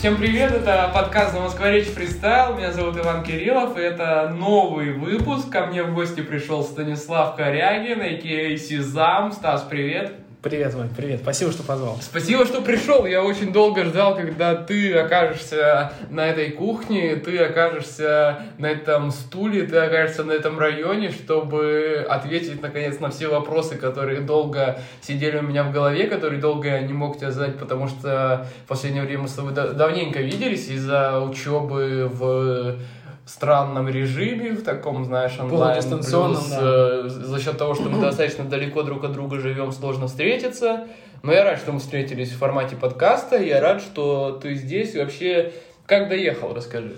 Всем привет, это подкаст «На Москворечь фристайл», меня зовут Иван Кириллов, и это новый выпуск. Ко мне в гости пришел Станислав Корягин, а.к.а. Сизам. Стас, привет. Привет, Вань, привет. Спасибо, что позвал. Спасибо, что пришел. Я очень долго ждал, когда ты окажешься на этой кухне, ты окажешься на этом стуле, ты окажешься на этом районе, чтобы ответить, наконец, на все вопросы, которые долго сидели у меня в голове, которые долго я не мог тебе задать, потому что в последнее время мы с тобой давненько виделись из-за учебы в странном режиме, в таком, знаешь, онлайн. Плюс, да. э, за счет того, что мы достаточно далеко друг от друга живем, сложно встретиться. Но я рад, что мы встретились в формате подкаста. Я рад, что ты здесь. И вообще, как доехал, расскажи.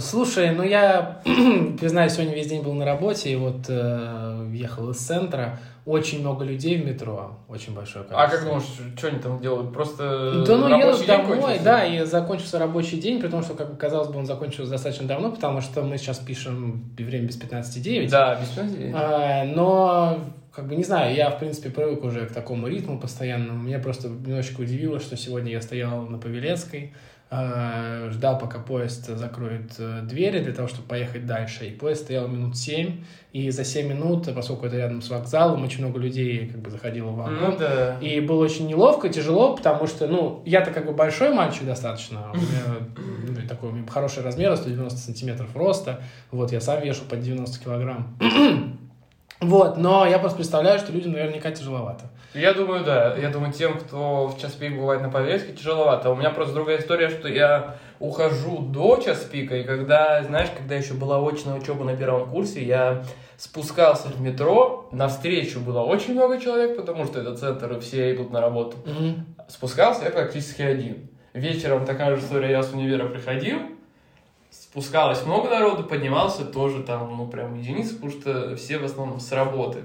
Слушай, ну я, признаюсь, сегодня весь день был на работе, и вот э, ехал из центра. Очень много людей в метро, очень большое количество. А как думаешь, что они там делают? Просто Да ну едут домой, да, и закончился рабочий день, при том, что, как казалось бы, он закончился достаточно давно, потому что мы сейчас пишем время без 15.9. Да, без 15.9. А, но как бы не знаю, я, в принципе, привык уже к такому ритму постоянному. Меня просто немножечко удивило, что сегодня я стоял на Павелецкой, ждал, пока поезд закроет э, двери для того, чтобы поехать дальше. И поезд стоял минут 7, и за 7 минут, поскольку это рядом с вокзалом, очень много людей как бы заходило в вагон. Ну, да. И было очень неловко, тяжело, потому что, ну, я-то как бы большой мальчик достаточно, у меня ну, такой у меня хороший размер, 190 сантиметров роста, вот, я сам вешу под 90 килограмм. Вот, но я просто представляю, что людям наверняка тяжеловато. Я думаю, да. Я думаю, тем, кто в час пик бывает на повестке, тяжеловато. У меня просто другая история, что я ухожу до час пика, и когда, знаешь, когда еще была очная учеба на первом курсе, я спускался в метро, навстречу было очень много человек, потому что это центр, и все идут на работу. Mm-hmm. Спускался я практически один. Вечером такая же история, я с универа приходил, спускалось много народу, поднимался тоже там, ну, прям единицы, потому что все в основном с работы.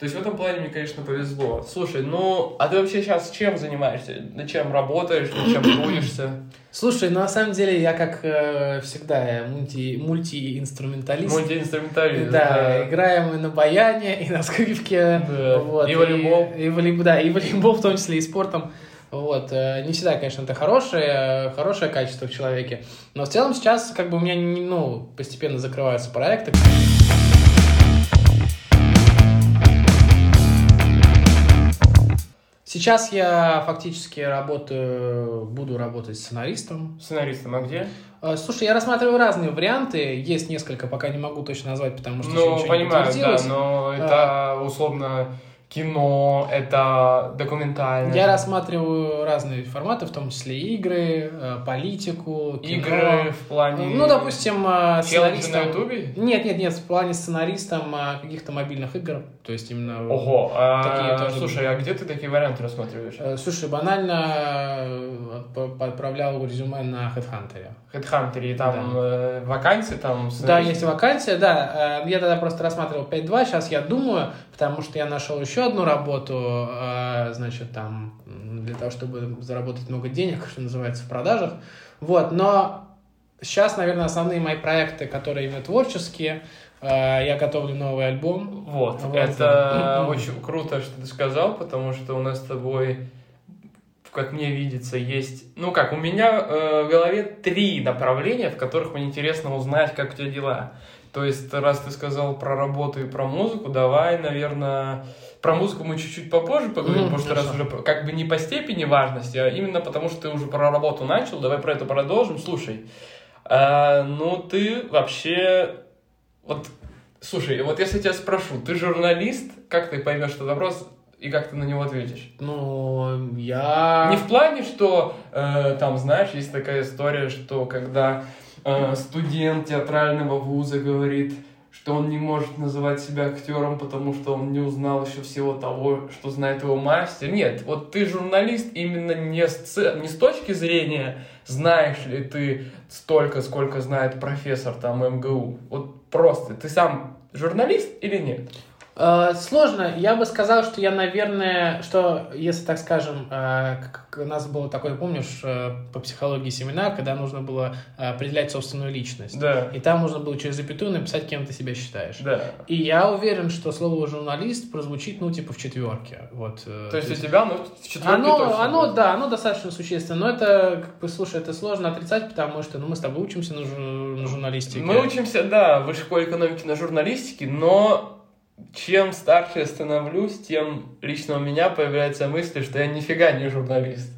То есть в этом плане мне, конечно, повезло. Слушай, ну, а ты вообще сейчас чем занимаешься? На чем работаешь, на чем трудишься? Слушай, ну, на самом деле я, как э, всегда, мульти, мультиинструменталист. Мультиинструменталист, да, да. Играем и на баяне, и на скрипке. Да. Вот, и волейбол. И, и волейбол, да, и волейбол в том числе, и спортом. Вот. Э, не всегда, конечно, это хорошее, хорошее качество в человеке. Но в целом сейчас как бы у меня ну, постепенно закрываются проекты. Сейчас я фактически работаю, буду работать сценаристом. Сценаристом, а где? Э, слушай, я рассматриваю разные варианты. Есть несколько, пока не могу точно назвать, потому что ну, еще ничего понимаю, не да, но это а... условно кино, это документальное. Я рассматриваю разные форматы, в том числе игры, э, политику, кино. Игры в плане... Ну, допустим, э, сценаристом... на ютубе? Нет, нет, нет, в плане сценаристом э, каких-то мобильных игр, то есть именно... Ого, а, такие тоже... слушай, а где ты такие варианты рассматриваешь? Слушай, банально отправлял резюме на HeadHunter. HeadHunter, и там да. вакансии там... Да, есть вакансия, да. Я тогда просто рассматривал 5.2, сейчас я думаю, потому что я нашел еще одну работу, а, значит, там, для того, чтобы заработать много денег, что называется, в продажах. Вот, но сейчас, наверное, основные мои проекты, которые именно творческие, а, я готовлю новый альбом. Вот, вот. это очень круто, что ты сказал, потому что у нас с тобой как мне видится, есть... Ну как, у меня э, в голове три направления, в которых мне интересно узнать, как у тебя дела. То есть, раз ты сказал про работу и про музыку, давай, наверное, про музыку мы чуть-чуть попозже поговорим, mm, потому что раз уже как бы не по степени важности, а именно потому что ты уже про работу начал, давай про это продолжим. Слушай, а, ну ты вообще... Вот, слушай, вот если я тебя спрошу, ты журналист, как ты поймешь этот вопрос, и как ты на него ответишь? Ну, я... Не в плане, что э, там, знаешь, есть такая история, что когда Э, студент театрального вуза говорит, что он не может называть себя актером, потому что он не узнал еще всего того, что знает его мастер. Нет, вот ты журналист именно не с, не с точки зрения, знаешь ли ты столько, сколько знает профессор там МГУ. Вот просто, ты сам журналист или нет? Э, Сложно. Я бы сказал, что я, наверное, что, если так скажем, э, как у нас было такое, помнишь, э, по психологии семинар, когда нужно было определять собственную личность. Да. И там нужно было через запятую написать, кем ты себя считаешь. Да. И я уверен, что слово журналист прозвучит, ну, типа, в четверке. Вот, э, То есть у тебя, ну, в четверке оно, точно оно, будет. да, оно достаточно существенно, но это, как бы, слушай, это сложно отрицать, потому что, ну, мы с тобой учимся на, жу- на журналистике. Мы учимся, да, в школе экономики на журналистике, но чем старше я становлюсь, тем лично у меня появляется мысль, что я нифига не журналист.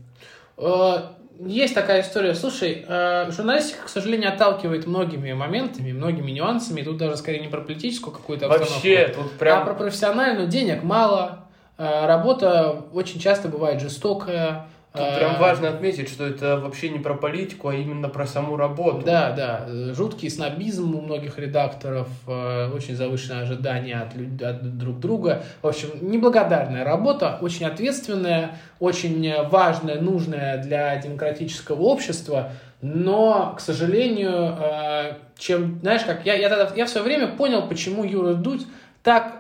Э, Есть такая история. Слушай, э, журналистика, к сожалению, отталкивает многими моментами, многими нюансами. Тут даже скорее не про политическую какую-то обстановку, Вообще, тут а прям... про профессиональную. Денег мало, э, работа очень часто бывает жестокая. Тут э, прям важно отметить, что это вообще не про политику, а именно про саму работу. Да, да. Жуткий снобизм у многих редакторов, э, очень завышенные ожидания от, люд- от друг друга. В общем, неблагодарная работа, очень ответственная, очень важная, нужная для демократического общества. Но, к сожалению, э, чем, знаешь, как я, я, тогда, я в свое время понял, почему Юра Дудь так,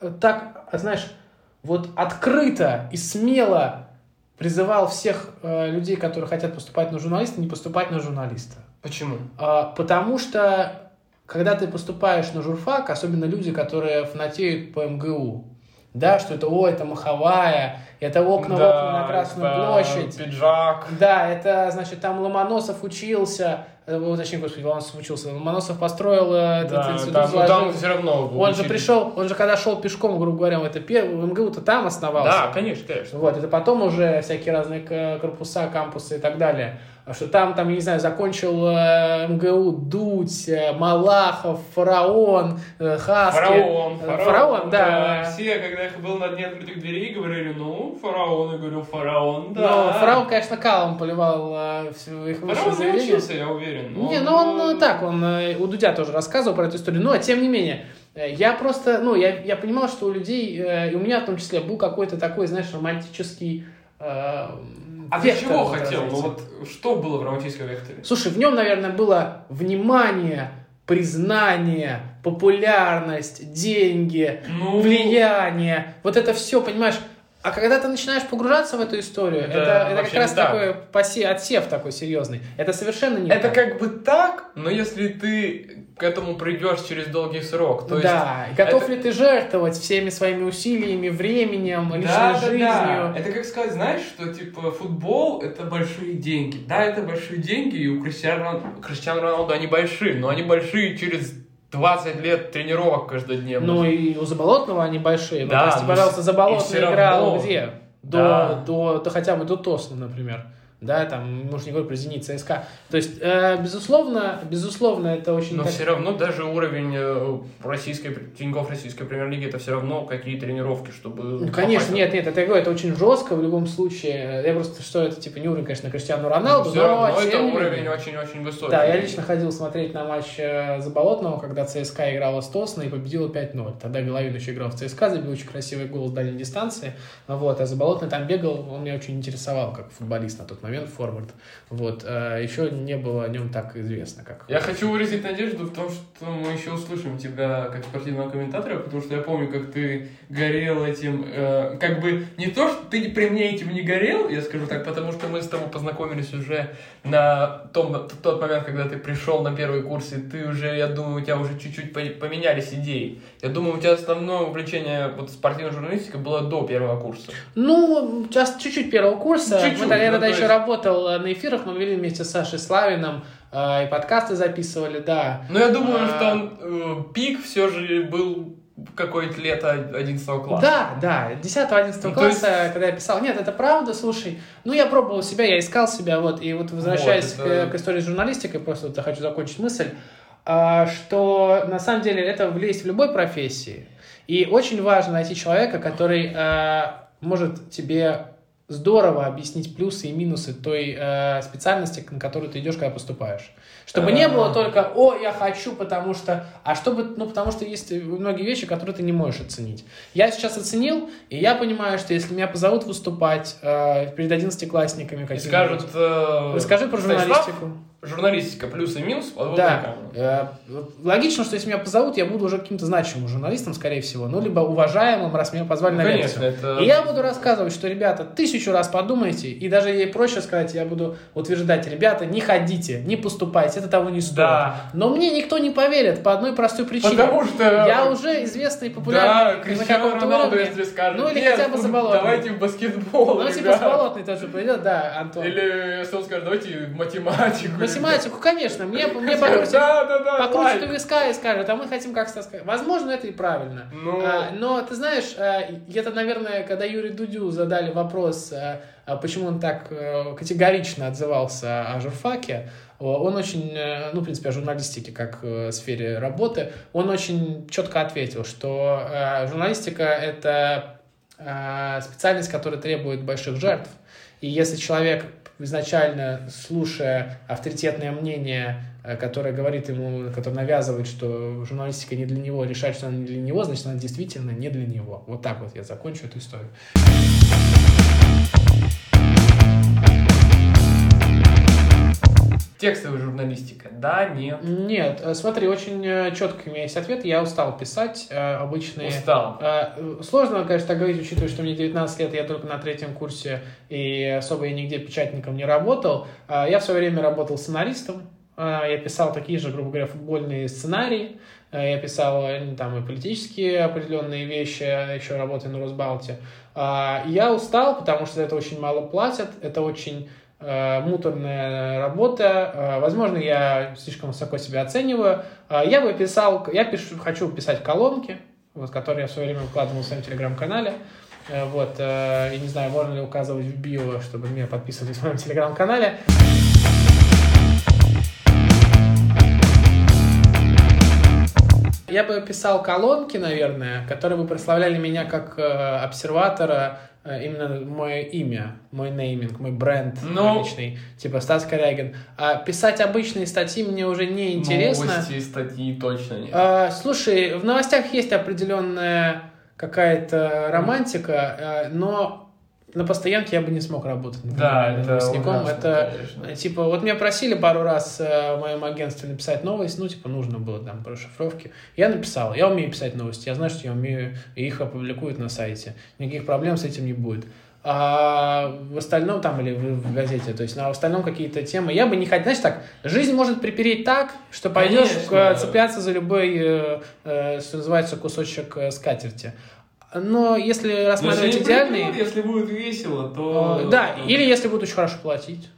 э, так, знаешь, вот открыто и смело призывал всех э, людей, которые хотят поступать на журналиста, не поступать на журналиста. Почему? А, потому что, когда ты поступаешь на журфак, особенно люди, которые фанатеют по МГУ, да, что это, о, это маховая, это окна в окна на Красную это площадь. Пиджак. Да, это, значит, там Ломоносов учился, э, точнее, господи, Ломоносов учился, Ломоносов построил э, этот Да, институт, там, ну, там все равно. Он же учили. пришел, он же когда шел пешком, грубо говоря, это первый, в МГУ-то там оставался. Да, конечно, конечно. Вот, это потом уже всякие разные корпуса, кампусы и так далее. А Что там, там, я не знаю, закончил э, МГУ Дудь, э, Малахов, Фараон, э, Хаски. Фараон, фараон, Фараон, да. Все, когда их был на дне открытых дверей, говорили, ну, фараон, я говорю, фараон, да. Но Фараон, конечно, калом поливал э, всё их Фараон не учился, я уверен. Не, ну он так, он э, у Дудя тоже рассказывал про эту историю, но тем не менее, я просто, ну, я, я понимал, что у людей, э, и у меня в том числе, был какой-то такой, знаешь, романтический э, А ты чего хотел? Ну вот что было в романтическом векторе? Слушай, в нем, наверное, было внимание, признание, популярность, деньги, Ну, влияние. Вот это все, понимаешь? А когда ты начинаешь погружаться в эту историю, Это это, это как раз так. такой посе, отсев такой серьезный. Это совершенно не Это так. как бы так, но если ты к этому придешь через долгий срок, то есть... да, и готов это- ли ты жертвовать всеми своими усилиями, временем, личной Да, да, жизнью? да. Это как сказать, знаешь, что типа футбол это большие деньги. Да, это большие деньги, и у Кристиану, Кристиану Роналду они большие, но они большие через 20 лет тренировок каждодневных. Ну и у Заболотного они большие. Да, ну, прости, пожалуйста, Заболотный играл равно. где? До, Да. до, до хотя бы до Тосна, например. Да, там, мы уж не говорим про Зенит, ЦСКА. То есть, э, безусловно, безусловно, это очень... Но так- все равно даже уровень э, российской, Тинькофф российской премьер-лиги это все равно какие тренировки, чтобы... Ну, конечно, попасть. нет, нет, это я говорю, это очень жестко в любом случае. Я просто, что это, типа, не уровень, конечно, Криштиану Роналду, все но, равно тем это уровень очень-очень высокий. Да, я лично ходил смотреть на матч э, Заболотного, когда ЦСКА играла с Тосна и победила 5-0. Тогда Головин еще играл в ЦСКА, забил очень красивый гол с дальней дистанции. Вот, а Заболотный там бегал, он меня очень интересовал, как футболист на тот момент, форвард. Вот, э, еще не было о нем так известно, как... Я хочу выразить надежду в том, что мы еще услышим тебя как спортивного комментатора, потому что я помню, как ты горел этим, э, как бы не то, что ты при мне этим не горел, я скажу так, потому что мы с тобой познакомились уже на том, тот момент, когда ты пришел на первый курс, и ты уже, я думаю, у тебя уже чуть-чуть по- поменялись идеи. Я думаю, у тебя основное увлечение вот спортивной журналистикой было до первого курса. Ну, сейчас чуть-чуть первого курса. Чуть-чуть, Мы тогда, ну, тогда то еще есть- работал э, на эфирах, мы вели вместе с Сашей Славиным э, и подкасты записывали, да. Но я думаю, А. что он, э, пик все же был какое-то лето 11 класса. Да, да, 10-11 Ну, класса, когда я писал, нет, это правда, слушай, ну, я пробовал себя, я искал себя, вот, и вот возвращаясь Вот, это- к, к истории с журналистикой, просто вот я хочу закончить мысль, а, что на самом деле это влезть в любой профессии, и очень важно найти человека, который а, может тебе здорово объяснить плюсы и минусы той э, специальности, на которую ты идешь, когда поступаешь. Чтобы не было А. только «О, я хочу, потому что...» А чтобы... Ну, потому что есть многие вещи, которые ты не можешь оценить. Я сейчас оценил, и я понимаю, что если меня позовут выступать э, перед одиннадцатиклассниками скажут... э, Расскажи про журналистику. Журналистика плюс и минус подводный Да. камень. Э, Логично, что если меня позовут, я буду уже каким-то значимым журналистом, скорее всего. Ну, либо уважаемым, раз меня позвали Ну, на конечно, лекцию. это... И я буду рассказывать, что, ребята, тысячу раз подумайте, и даже ей проще сказать, я буду утверждать, ребята, не ходите, не поступайте, это того не стоит. Да. Но мне никто не поверит по одной простой причине. Потому что... Я уже известный и Да, популярный на Криштиану каком-то Роналду, уровне. если скажет, Ну, или «Нет, хотя бы Заболотный». Давайте в баскетбол, Ну, типа ребят. Заболотный тоже придет, да, Антон. Или если он скажет, давайте в математику. Математику, конечно, мне, мне ребят. покрутит, Да, да, да, покрутит у виска и скажет, а мы хотим как Стас сказать. Возможно, это и правильно. Ну, А, но ты знаешь, а, это, наверное, когда Юрию Дудю задали вопрос, а, а почему он так э, категорично отзывался о журфаке, он очень, э, ну, в принципе, о журналистике как э, сфере работы, он очень четко ответил, что э, журналистика — это э, специальность, которая требует больших жертв. И если человек изначально, слушая авторитетное мнение, э, которое говорит ему, которое навязывает, что журналистика не для него, решает, что она не для него, значит, она действительно не для него. Вот так вот я закончу эту историю. Текстовая журналистика. Да, нет. Нет, э, смотри, очень четко у меня есть ответ. Я устал писать э, обычные... Устал. Э, Сложно, конечно, так говорить, учитывая, что мне 19 лет, я только на третьем курсе, и особо я нигде печатником не работал. Э, Я в свое время работал сценаристом, Э, я писал такие же, грубо говоря, футбольные сценарии, Э, я писал э, там и политические определенные вещи, еще работая на Росбалте. Э, Я устал, потому что это очень мало платят, это очень э, муторная работа. Э, Возможно, я слишком высоко себя оцениваю. Э, Я бы писал, я пишу, хочу писать колонки, вот, которые я в свое время выкладывал в своем телеграм-канале. Э, Вот, э, я не знаю, можно ли указывать в био, чтобы меня подписывались в моем телеграм-канале. Я бы писал колонки, наверное, которые бы прославляли меня как э, обсерватора, э, именно мое имя, мой нейминг, мой бренд Ну. личный, типа Стас Корягин. А писать обычные статьи мне уже не интересно. Новости, статьи точно нет. А, слушай, в новостях есть определенная какая-то романтика, э, но на постоянке я бы не смог работать. например, да, это новостником. ужасно, Это конечно. Типа, вот меня просили пару раз э, в моем агентстве написать новость, ну, типа, нужно было там по расшифровке. Я написал, я умею писать новости, я знаю, что я умею, и их опубликуют на сайте. Никаких проблем с этим не будет. А в остальном там, или в, в газете, то есть, на остальном какие-то темы, я бы не хотел, знаешь, так, жизнь может припереть так, что пойдешь Конечно. э, цепляться за любой, э, э, что называется, кусочек э, скатерти. Но если Но рассматривать если не идеальный... придет, если будет весело, то... э, Да, или если будут очень хорошо платить.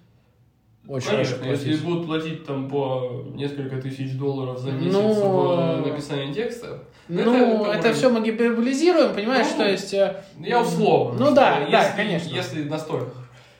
Очень Конечно, хорошо платить. если будут платить там по несколько тысяч долларов за месяц Ну, в написание текста, Ну, это это, все мы гиперболизируем, понимаешь, Ну, то есть... э, я условно. Ну да, если, да, конечно. Если настолько.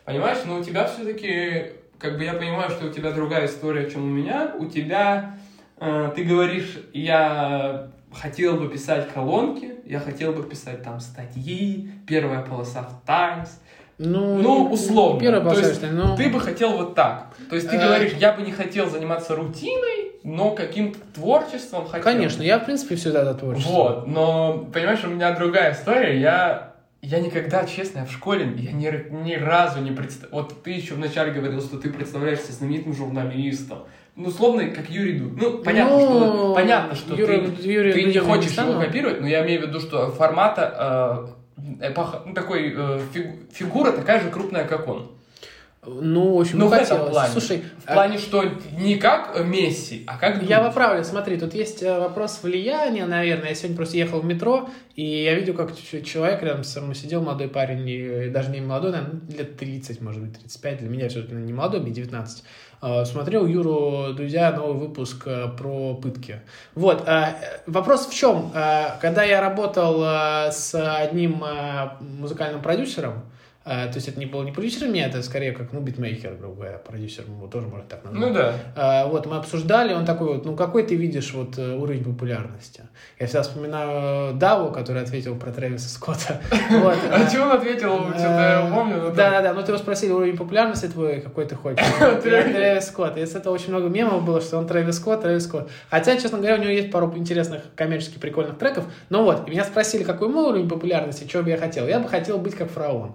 Понимаешь, но у тебя все-таки, как бы я понимаю, что у тебя другая история, чем у меня. У тебя, э, ты говоришь, я хотел бы писать колонки, я хотел бы писать там статьи, первая полоса в Times. Ну, Ну, условно. Первое То есть посольство, ну... Ты бы хотел вот так. То есть ты Э. говоришь, я бы не хотел заниматься рутиной, но каким-то творчеством хотел. Конечно, я, в принципе, всегда за творчество. Вот, но, понимаешь, у меня другая история. Я, я никогда, честно, я в школе, я ни, ни разу не представлял... Вот ты еще вначале говорил, что ты представляешься знаменитым журналистом. Ну, условно, как Юрий Дуд. Ну, понятно, Ну, что, понятно, что Юра- ты, Юрия ты не мы не хочешь его копировать, но я имею в виду, что формата... э, эпоха- ну, такой э, фигу- фигура такая же крупная, как он. Ну, в общем, Ну, в этом хотелось. плане. Слушай, В плане, что не как Месси, а как Я Дудь. поправлю, смотри, тут есть э, вопрос влияния, наверное. Я сегодня просто ехал в метро, и я видел, как человек рядом со мной сидел, молодой парень, и даже не молодой, наверное, лет 30, может быть, 35, для меня все-таки не молодой, мне 19. Э, Смотрел Юру Дудя новый выпуск э, про пытки. Вот, э, вопрос в чем? Э, Когда я работал э, с одним э, музыкальным продюсером, э, то есть это не был не продюсер меня, это скорее как, ну, битмейкер, грубо говоря, продюсер, его тоже можно так назвать. Ну да. А, Вот, мы обсуждали, он такой вот, ну какой ты видишь вот э, уровень популярности? Я всегда вспоминаю Даву, который ответил про Трэвиса Скотта. Вот, А а, что он ответил? Что-то я помню. но Да, там- да, да, ну ты его спросили уровень популярности твой, какой ты хочешь. Трэвис Скотт. И с этого очень много мемов было, что он Трэвис Скотт, Трэвис Скотт. Хотя, честно говоря, у него есть пару интересных коммерчески прикольных треков. Но вот, меня спросили, какой мой уровень популярности, чего бы я хотел. Я бы хотел быть как фараон.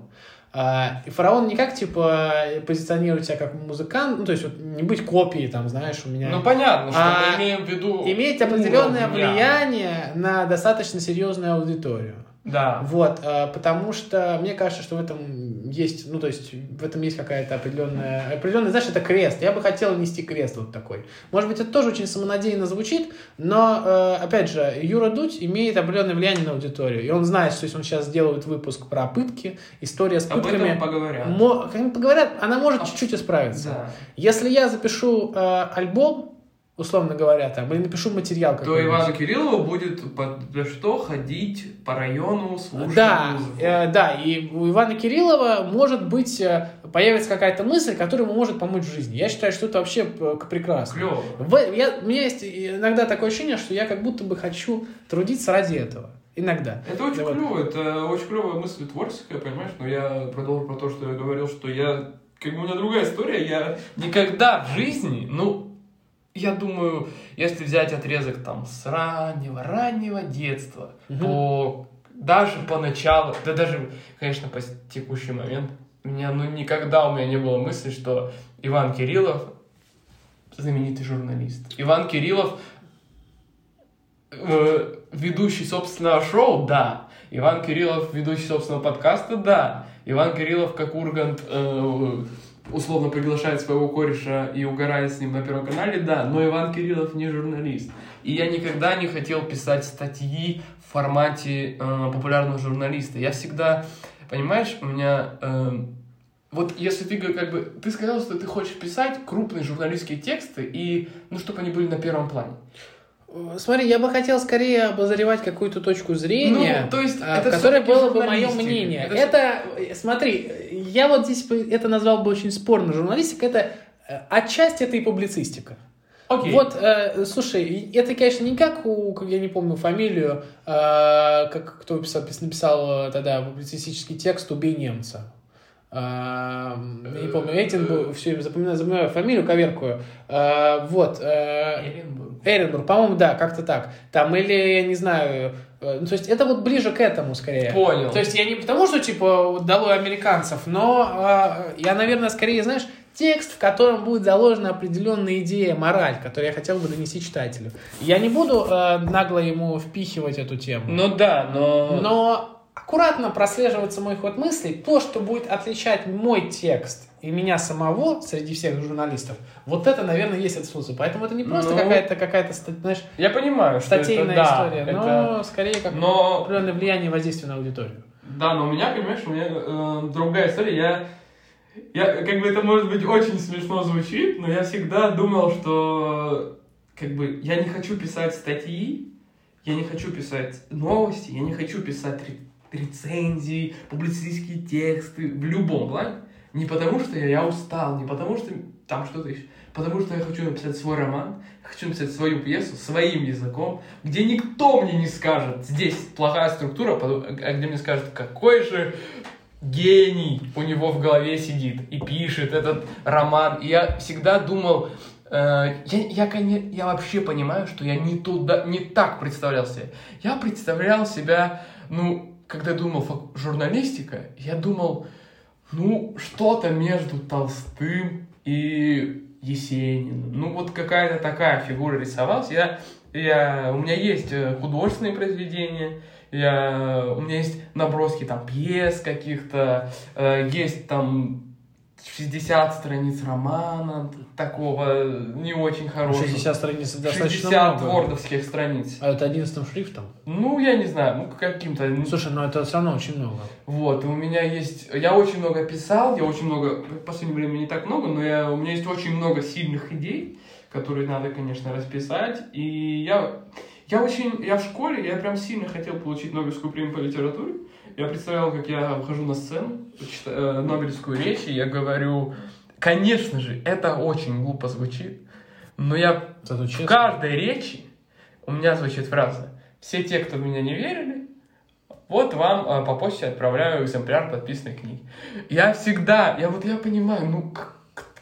А, и фараон не как, типа, позиционирует себя как музыкант, ну, то есть вот, не быть копией, там, знаешь, у меня... Ну, понятно, что А мы имеем в виду... Иметь определенное влияние на достаточно серьезную аудиторию. Да. Вот, а, потому что мне кажется, что в этом есть, ну, то есть в этом есть какая-то определенная, определенная, знаешь, это крест. Я бы хотел нести крест вот такой. Может быть, это тоже очень самонадеянно звучит, но, э, опять же, Юра Дудь имеет определенное влияние на аудиторию. И он знает, что если он сейчас делает выпуск про пытки, история с Об пытками... этом поговорят. мо- поговорят, она может чуть-чуть исправиться. Да. Если я запишу э, альбом, условно говоря, там, или напишу материал То какой-нибудь, Ивану Кириллову будет по- для что ходить по району, слушать Да, музыку. э, да, и у Ивана Кириллова может быть э, появится какая-то мысль, которая ему может помочь в жизни. Я считаю, что это вообще э, прекрасно. Клево. В- я, у меня есть иногда такое ощущение, что я как будто бы хочу трудиться ради этого. Иногда. Это очень Вот. клево, это очень клевая мысль творческая, понимаешь? Но я продолжу про то, что я говорил, что я, как бы у меня другая история, я никогда в жизни, ну, я думаю, если взять отрезок там с раннего-раннего детства, Мгм. по даже по началу, да даже, конечно, по текущий момент, у меня, ну, никогда у меня не было мысли, что Иван Кириллов знаменитый журналист. Иван Кириллов э, ведущий собственного шоу, да. Иван Кириллов, ведущий собственного подкаста, да. Иван Кириллов, как Ургант, э, условно приглашает своего кореша и угорает с ним на Первом канале, да. Но Иван Кириллов не журналист. И я никогда не хотел писать статьи в формате э, популярного журналиста. Я всегда, понимаешь, у меня... э, вот если ты как бы... Ты сказал, что ты хочешь писать крупные журналистские тексты, и, ну, чтобы они были на первом плане. Э, Смотри, я бы хотел скорее обозревать какую-то точку зрения, Ну, то есть а, это всё-таки было бы мое мнение. Это Это, э, смотри, я вот здесь бы это назвал бы очень спорно. Журналистика это э, отчасти это и публицистика. Окей. Вот, э, слушай, это, конечно, не как у, как я не помню фамилию, э, как кто писал, пис- написал э, тогда публицистический текст «Убей немца». Э, я не помню, этим был, все время запоминаю, запоминаю фамилию, коверкую. Э, вот. э, Эренбург. Эренбург, по-моему, да, как-то так. Там, или, я не знаю, э, ну, то есть это вот ближе к этому скорее. Понял. То есть я не потому, что, типа, долой американцев, но э, я, наверное, скорее, знаешь, текст, в котором будет заложена определенная идея, мораль, которую я хотел бы донести читателю. Я не буду э, нагло ему впихивать эту тему. Ну да, но... Но аккуратно прослеживается мой ход мыслей. То, что будет отличать мой текст и меня самого среди всех журналистов, вот это, наверное, есть отсутствие. Поэтому это не просто Ну. какая-то, какая-то, знаешь, Я понимаю, что это, статейная да, история, это- но скорее как Но- определенное влияние и воздействие на аудиторию. Да, но у меня, понимаешь, у меня э, другая история. Я, я, как бы это может быть очень смешно звучит, но я всегда думал, что как бы я не хочу писать статьи, я не хочу писать новости, я не хочу писать ре- рецензии, публицистские тексты в любом плане. Не потому что я, я устал, не потому что там что-то еще. Потому что я хочу написать свой роман, хочу написать свою пьесу своим языком, где никто мне не скажет, здесь плохая структура, потом- а где мне скажут, какой же гений у него в голове сидит и пишет этот роман. И я всегда думал, э, я, я, я вообще понимаю, что я не туда, не так представлял себя. Я представлял себя, ну, когда думал журналистика, я думал, ну, что-то между Толстым и Есениным. Ну, вот какая-то такая фигура рисовалась. Я, я, у меня есть э, художественные произведения, я, у меня есть наброски там пьес каких-то, э, есть там 60 страниц романа такого не очень хорошего. 60 страниц достаточно 60 много. вордовских страниц. А это 11 шрифтом? Ну, я не знаю, ну, каким-то... ну, Слушай, ну это все равно очень много. вот, у меня есть... Я очень много писал, я очень много... В последнее время не так много, но я, у меня есть очень много сильных идей, которые надо, конечно, расписать. И я... Я очень... Я в школе, я прям сильно хотел получить Нобелевскую премию по литературе. Я представлял, как я выхожу на сцену, читаю, э, Нобелевскую речь, и я говорю... Конечно же, это очень глупо звучит, но я Зато в каждой речи у меня звучит фраза «Все те, кто в меня не верили, вот вам э, по почте отправляю экземпляр подписанной книги». Я всегда, я вот я понимаю, ну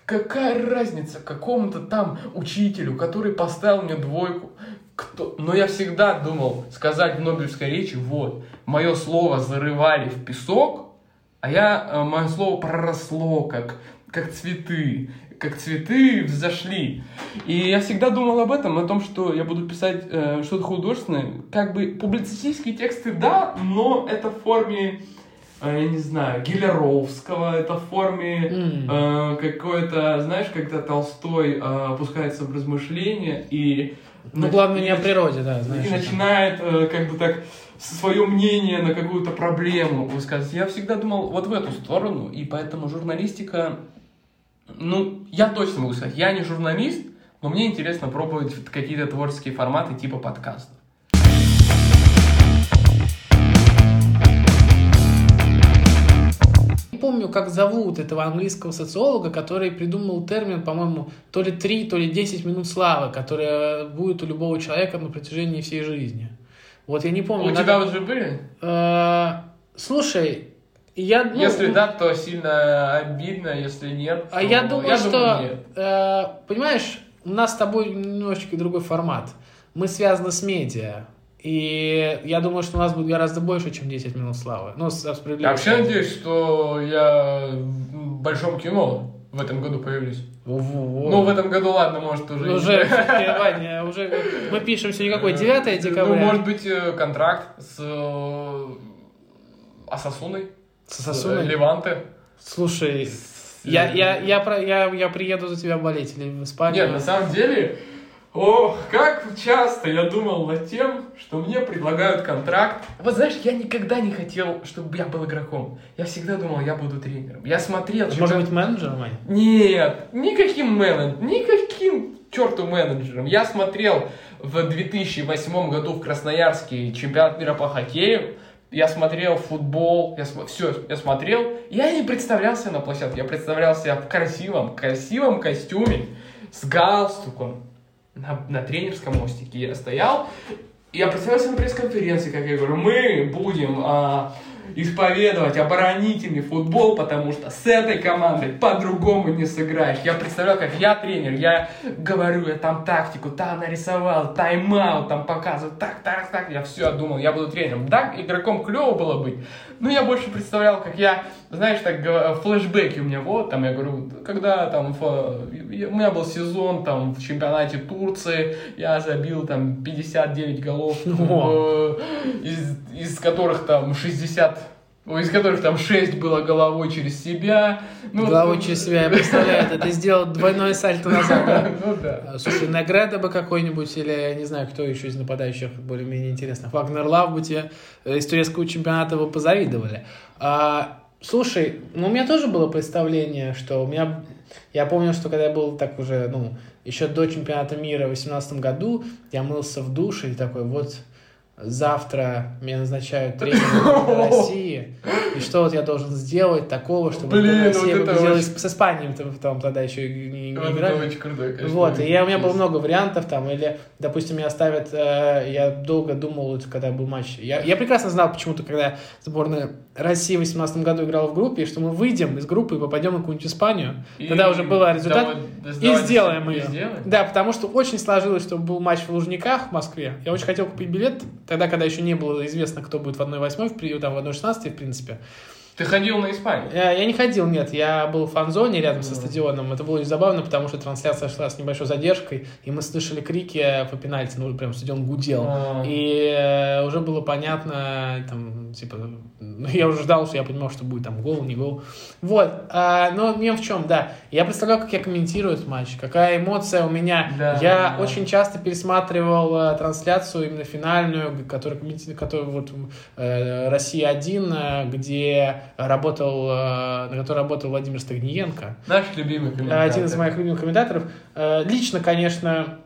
какая разница какому-то там учителю, который поставил мне двойку, кто... Но я всегда думал сказать в Нобелевской речи, вот, мое слово зарывали в песок, А я, э, мое слово проросло, как, как цветы, как цветы взошли. И я всегда думал об этом, о том, что я буду писать э, что-то художественное. Как бы публицистические тексты, да, но это в форме, э, я не знаю, Гелеровского, это в форме э, какой-то, знаешь, когда Толстой э, опускается в размышления и... Ну, главное, не о природе, да, знаешь. И начинает э, как бы так свое мнение на какую-то проблему высказывать. Я всегда думал вот в эту сторону, и поэтому журналистика, ну, я точно могу сказать, я не журналист, но мне интересно пробовать какие-то творческие форматы типа подкастов. Помню, как зовут этого английского социолога, который придумал термин, по-моему, то ли 3, то ли 10 минут славы, которая будет у любого человека на протяжении всей жизни. Вот я не помню. У надо- тебя уже были? Э, Слушай, я... ну, если да, то сильно обидно, если нет, А то я думаю, что, думаю, э, понимаешь, у нас с тобой немножечко другой формат. Мы связаны с медиа. И я думаю, что у нас будет гораздо больше, чем 10 минут славы. Ну, с Я вообще надеюсь, что я в большом кино в этом году появлюсь. Во-во-во. Ну, в этом году, ладно, может, уже... Уже, Ваня, уже мы пишем сегодня какой? 9 декабря? Ну, может быть, э, контракт с э, Асасуной, С с Сосуной? э, Леванте. Слушай, я, я, я, я, я приеду за тебя болеть или в Испанию. Нет, на самом деле, ох, как часто я думал над тем, что мне предлагают контракт. Вот знаешь, я никогда не хотел, чтобы я был игроком. Я всегда думал, я буду тренером. Я смотрел... Может быть, менеджером? Нет, никаким менеджером, никаким черту менеджером. Я смотрел в 2008 году в Красноярске чемпионат мира по хоккею. Я смотрел футбол, я все, я смотрел. Я не представлял себя на площадке, я представлял себя в красивом, красивом костюме с галстуком на, на тренерском мостике. Я стоял, я представлял себя на пресс-конференции, как я говорю, мы будем а, исповедовать оборонительный футбол, потому что с этой командой по-другому не сыграешь. Я представлял, как я тренер, я говорю, я там тактику, там нарисовал, тайм-аут, там показываю, так, так, так. Я все думал, я буду тренером. Да, игроком клево было быть, но я больше представлял, как я, знаешь, так, флешбеки у меня, вот, там, я говорю, когда там, я- у меня был сезон, там, в чемпионате Турции, я забил, там, 59 голов, О. э, из, из которых, там, 60 ой, из которых там 6 было головой через себя. Ну, Головой вот, через себя, я представляю, это ты сделал двойное сальто назад, да? Ну да. А, Слушай, награда бы какой-нибудь, или я не знаю, кто еще из нападающих более-менее интересно. Вагнер Лав бы тебе э, из турецкого чемпионата бы позавидовали. А, слушай, ну у меня тоже было представление, что у меня... Я помню, что когда я был так уже, ну, еще до чемпионата мира в 2018 году, я мылся в душе и такой, вот завтра меня назначают тренером России, и что вот я должен сделать такого, чтобы Блин, Россия вот победила очень- с, Испанией, там, там тогда еще не, не Вот это играли. очень крутой, конечно. Вот, и я, у меня было много вариантов там, или, допустим, меня ставят, э, я долго думал, вот, когда был матч, я, я прекрасно знал почему-то, когда сборная России в 2018 году играла в группе, что мы выйдем из группы и попадем на какую-нибудь Испанию, И тогда уже был результат, давай- и сделаем и ее. сделаем? Да, потому что очень сложилось, чтобы был матч в Лужниках в Москве. Я очень хотел купить билет, тогда, когда еще не было известно, кто будет в 1-8, в, там, в 1-16, в принципе. Ты ходил на Испанию? Я, я не ходил, нет, я был в фан-зоне рядом со стадионом. Это было очень забавно, потому что трансляция шла с небольшой задержкой, и мы слышали крики по пенальти, ну прям стадион гудел. А. И э, уже было понятно, там, типа, ну, я уже ждал, что я понимал, что будет там гол, не гол. Вот, а, но мем в чем, да. Я представлял, как я комментирую этот матч, какая эмоция у меня. Да, я да. очень часто пересматривал э, трансляцию именно финальную, которую, которую вот э, Россия-1, э, где работал, э, на которой работал Владимир Стагниенко. Наш любимый комментатор. Один из моих любимых комментаторов. Э, Лично, конечно,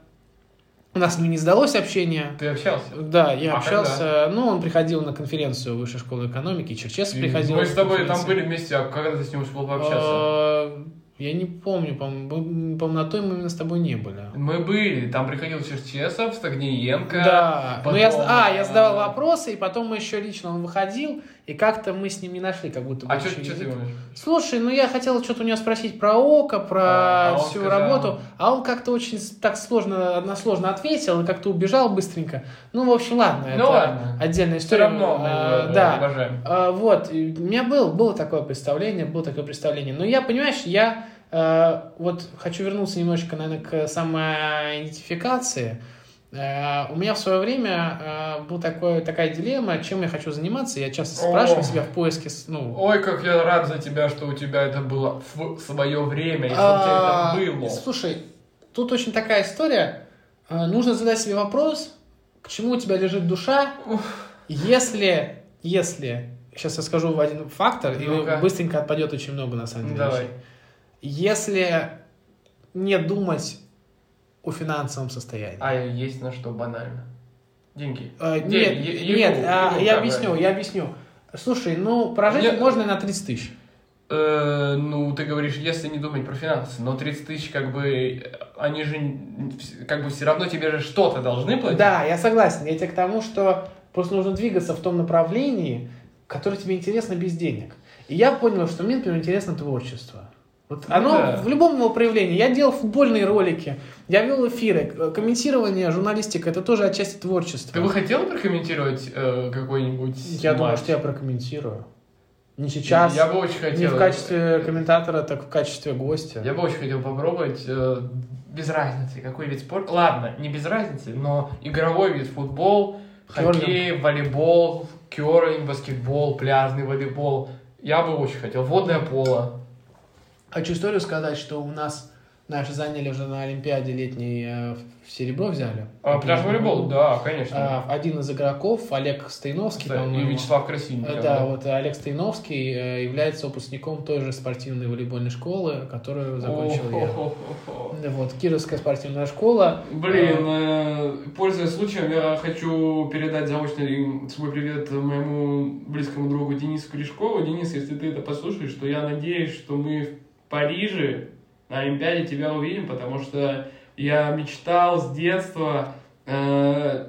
у нас не сдалось общение. Ты общался? Да, я А общался. Ну, он приходил на конференцию Высшей школы экономики, Черчесов приходил. Мы с тобой там были вместе, а когда ты с ним успел пообщаться? Э, Я не помню, по-моему, по-моему, на той мы именно с тобой не были. Мы были, там приходил Черчесов, Стагниенко. Да, ну я, потом, а, я задавал вопросы, и потом мы еще лично, он выходил, и как-то мы с ним не нашли, как будто бы А что ты думаешь? Слушай, ну я хотел что-то у него спросить про ОКО, про А, а всю сказал- работу, а он как-то очень так сложно, односложно ответил и как-то убежал быстренько. Ну, в общем, ладно, Ну это ладно. отдельная Все история. равно мы А, да. уважаем. А, вот, у меня был, было такое представление, было такое представление. Но я, понимаешь, я э, вот хочу вернуться немножечко, наверное, к самоидентификации. Э, у меня в свое время э, была такая дилемма, чем я хочу заниматься. Я часто О. спрашиваю себя в поиске, ну, Ой, как я рад за тебя, что у тебя это было в свое время, и что у А, тебя это было. Слушай, тут очень такая история. А, Нужно задать себе вопрос, к чему у тебя лежит душа, если, если, сейчас я скажу один фактор, и Ну-ка. быстренько отпадет очень много на самом Ну, деле. давай. Если не думать о финансовом состоянии. А есть на что банально. Деньги. Э, Де- нет, е- нет, а, еду я объясню, я объясню. Слушай, ну, прожить Нет. можно на 30 тысяч. Э, ну, ты говоришь, если не думать про финансы, но 30 тысяч, как бы, они же, как бы, все равно тебе же что-то должны платить. Да, я согласен. Я тебе к тому, что просто нужно двигаться в том направлении, которое тебе интересно без денег. И я понял, что мне, например, интересно творчество. Вот Ну оно да. в любом его проявлении. Я делал футбольные ролики, я вел эфиры, комментирование, журналистика, это тоже отчасти творчество. Ты бы хотел прокомментировать э, какой-нибудь Я матч? думаю, что я прокомментирую. Не сейчас, Я бы очень не хотел. в качестве комментатора, так в качестве гостя. Я бы очень хотел попробовать, э, без разницы, какой вид спорта. Ладно, не без разницы, но игровой вид футбол, Кёрлинг. хоккей, волейбол, кёрлинг, баскетбол, пляжный волейбол. Я бы очень хотел. Водное поло. Хочу историю сказать, что у нас наши заняли уже на Олимпиаде летней э, в серебро взяли. А, пляжный волейбол, да, конечно. А, один из игроков, Олег Стоиновский, Да, и. Вячеслав Красильников. Э, Да, вот Олег Стоиновский э, является выпускником той же спортивной волейбольной школы, которую закончил я. Да, Вот, Кировская спортивная школа. Блин, пользуясь случаем, я хочу передать заочный свой привет моему близкому другу Денису Корешкову. Денис, если ты это послушаешь, то я надеюсь, что мы в Париже на Олимпиаде тебя увидим, потому что я мечтал с детства э,